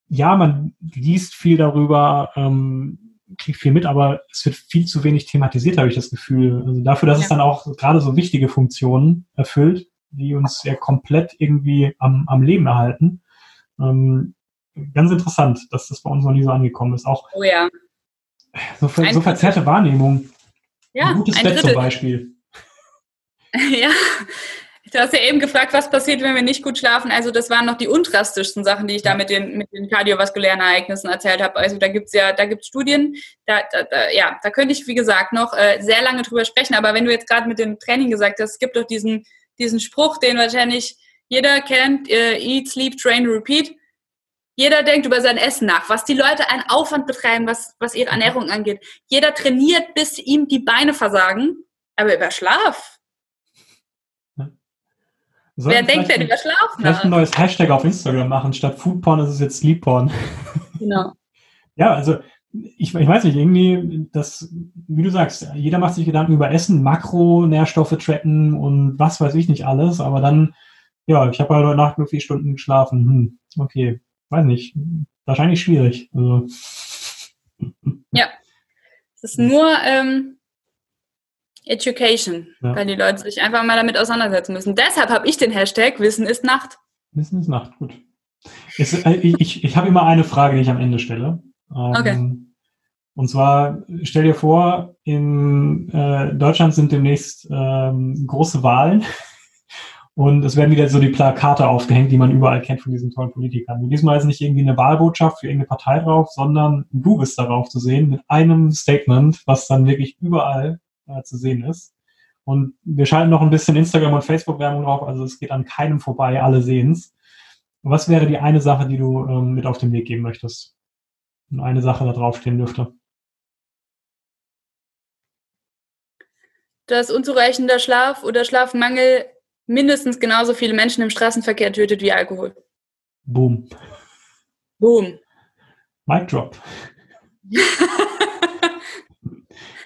ja, man liest viel darüber, ähm, kriegt viel mit, aber es wird viel zu wenig thematisiert, habe ich das Gefühl. Also dafür, dass ja. es dann auch gerade so wichtige Funktionen erfüllt, die uns ja komplett irgendwie am, am Leben erhalten. Ähm, ganz interessant, dass das bei uns noch nie so angekommen ist. Auch oh ja. so, ver so verzerrte Wahrnehmung. Ja, ein gutes ein Bett Drittel. zum Beispiel. Ja, Du hast ja eben gefragt, was passiert, wenn wir nicht gut schlafen. Also das waren noch die undrastischsten Sachen, die ich da mit den, mit den kardiovaskulären Ereignissen erzählt habe. Also da gibt's ja, da gibt's Studien, da, da, da, ja, da könnte ich, wie gesagt, noch äh, sehr lange drüber sprechen. Aber wenn du jetzt gerade mit dem Training gesagt hast, es gibt doch diesen, diesen Spruch, den wahrscheinlich jeder kennt, äh, Eat, Sleep, Train, Repeat. Jeder denkt über sein Essen nach, was die Leute einen Aufwand betreiben, was, was ihre Ernährung angeht. Jeder trainiert, bis ihm die Beine versagen. Aber über Schlaf, Wer denkt denn über Schlaf Vielleicht ein neues Hashtag auf Instagram machen. Statt Foodporn ist es jetzt Sleepporn. Genau. ja, also ich, ich weiß nicht, irgendwie, das, wie du sagst, jeder macht sich Gedanken über Essen, Makro, Nährstoffe tracken und was weiß ich nicht alles, aber dann, ja, ich habe heute Nacht nur vier Stunden geschlafen. Hm, okay, weiß nicht. Wahrscheinlich schwierig. Also. Ja. Es ist nur, ähm, Education, ja. weil die Leute sich einfach mal damit auseinandersetzen müssen. Deshalb habe ich den Hashtag Wissen ist Nacht. Wissen ist Nacht, gut. Es, äh, ich ich, habe immer eine Frage, die ich am Ende stelle. Ähm, okay. Und zwar, stell dir vor, in äh, Deutschland sind demnächst ähm, große Wahlen und es werden wieder so die Plakate aufgehängt, die man überall kennt von diesen tollen Politikern. Und diesmal ist nicht irgendwie eine Wahlbotschaft für irgendeine Partei drauf, sondern du bist darauf zu sehen mit einem Statement, was dann wirklich überall äh, zu sehen ist. Und wir schalten noch ein bisschen Instagram- und Facebook-Werbung drauf, also es geht an keinem vorbei, alle sehen es. Was wäre die eine Sache, die du ähm, mit auf den Weg geben möchtest? Und eine Sache da draufstehen dürfte. Dass unzureichender Schlaf oder Schlafmangel mindestens genauso viele Menschen im Straßenverkehr tötet wie Alkohol. Boom. Boom. Mic drop.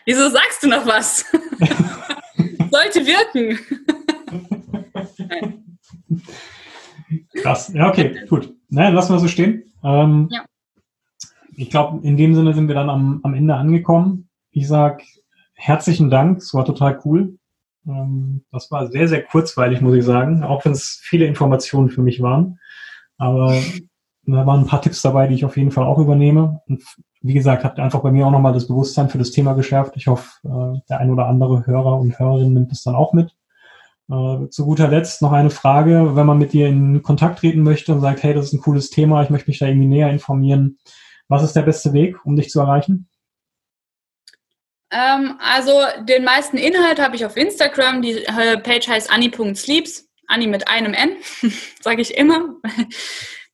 Wieso sagst du noch was? Sollte wirken. Krass. Ja, okay, gut. Naja, lassen wir so stehen. Ähm, ja. Ich glaube, in dem Sinne sind wir dann am, am Ende angekommen. Ich sage herzlichen Dank. Es war total cool. Ähm, das war sehr, sehr kurzweilig, muss ich sagen, auch wenn es viele Informationen für mich waren. Aber da waren ein paar Tipps dabei, die ich auf jeden Fall auch übernehme. Und wie gesagt, hat einfach bei mir auch nochmal das Bewusstsein für das Thema geschärft. Ich hoffe, äh, der ein oder andere Hörer und Hörerin nimmt es dann auch mit. Äh, zu guter Letzt noch eine Frage, wenn man mit dir in Kontakt treten möchte und sagt, hey, das ist ein cooles Thema, ich möchte mich da irgendwie näher informieren. Was ist der beste Weg, um dich zu erreichen? Ähm, also den meisten Inhalt habe ich auf Instagram. Die äh, Page heißt anni.sleeps. Anni mit einem N, sage ich immer.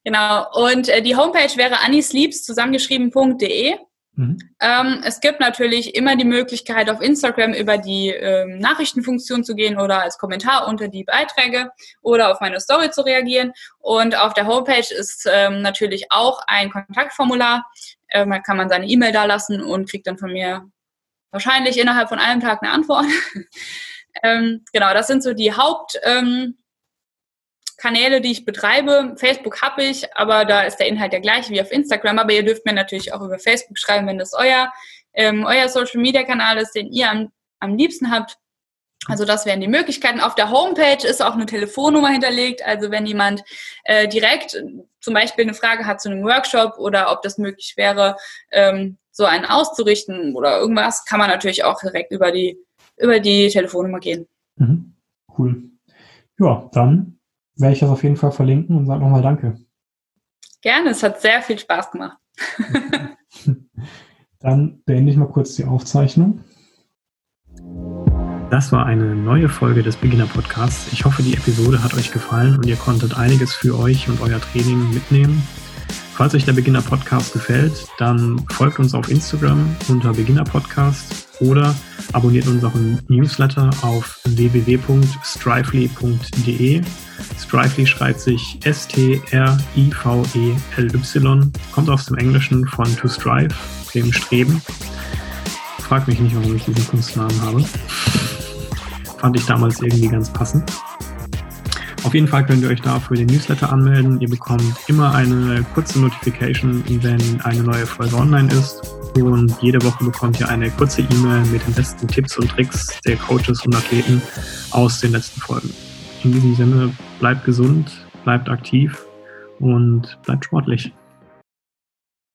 Genau. Und äh, die Homepage wäre annisleeps zusammengeschrieben.de. Mhm. Ähm, es gibt natürlich immer die Möglichkeit, auf Instagram über die ähm, Nachrichtenfunktion zu gehen oder als Kommentar unter die Beiträge oder auf meine Story zu reagieren. Und auf der Homepage ist ähm, natürlich auch ein Kontaktformular. Ähm, da kann man seine E-Mail da lassen und kriegt dann von mir wahrscheinlich innerhalb von einem Tag eine Antwort. Ähm, genau, das sind so die Haupt. Ähm, Kanäle, die ich betreibe. Facebook habe ich, aber da ist der Inhalt der gleiche wie auf Instagram. Aber ihr dürft mir natürlich auch über Facebook schreiben, wenn das euer ähm, euer Social-Media-Kanal ist, den ihr am, am liebsten habt. Also das wären die Möglichkeiten. Auf der Homepage ist auch eine Telefonnummer hinterlegt. Also wenn jemand äh, direkt zum Beispiel eine Frage hat zu einem Workshop oder ob das möglich wäre, ähm, so einen auszurichten oder irgendwas, kann man natürlich auch direkt über die, über die Telefonnummer gehen. Mhm. Cool. Ja, dann werde ich das auf jeden Fall verlinken und sage nochmal Danke. Gerne, es hat sehr viel Spaß gemacht. dann beende ich mal kurz die Aufzeichnung. Das war eine neue Folge des Beginner Podcasts. Ich hoffe, die Episode hat euch gefallen und ihr konntet einiges für euch und euer Training mitnehmen. Falls euch der Beginner Podcast gefällt, dann folgt uns auf Instagram unter Beginner Podcast oder abonniert unseren Newsletter auf www.strively.de. Strively schreibt sich S-T-R-I-V-E-L-Y, kommt aus dem Englischen von to strive, dem Streben. Frag mich nicht, warum ich diesen Kunstnamen habe. Fand ich damals irgendwie ganz passend. Auf jeden Fall könnt ihr euch da für den Newsletter anmelden. Ihr bekommt immer eine kurze Notification, wenn eine neue Folge online ist. Und jede Woche bekommt ihr eine kurze E-Mail mit den besten Tipps und Tricks der Coaches und Athleten aus den letzten Folgen. In diesem Sinne, bleibt gesund, bleibt aktiv und bleibt sportlich.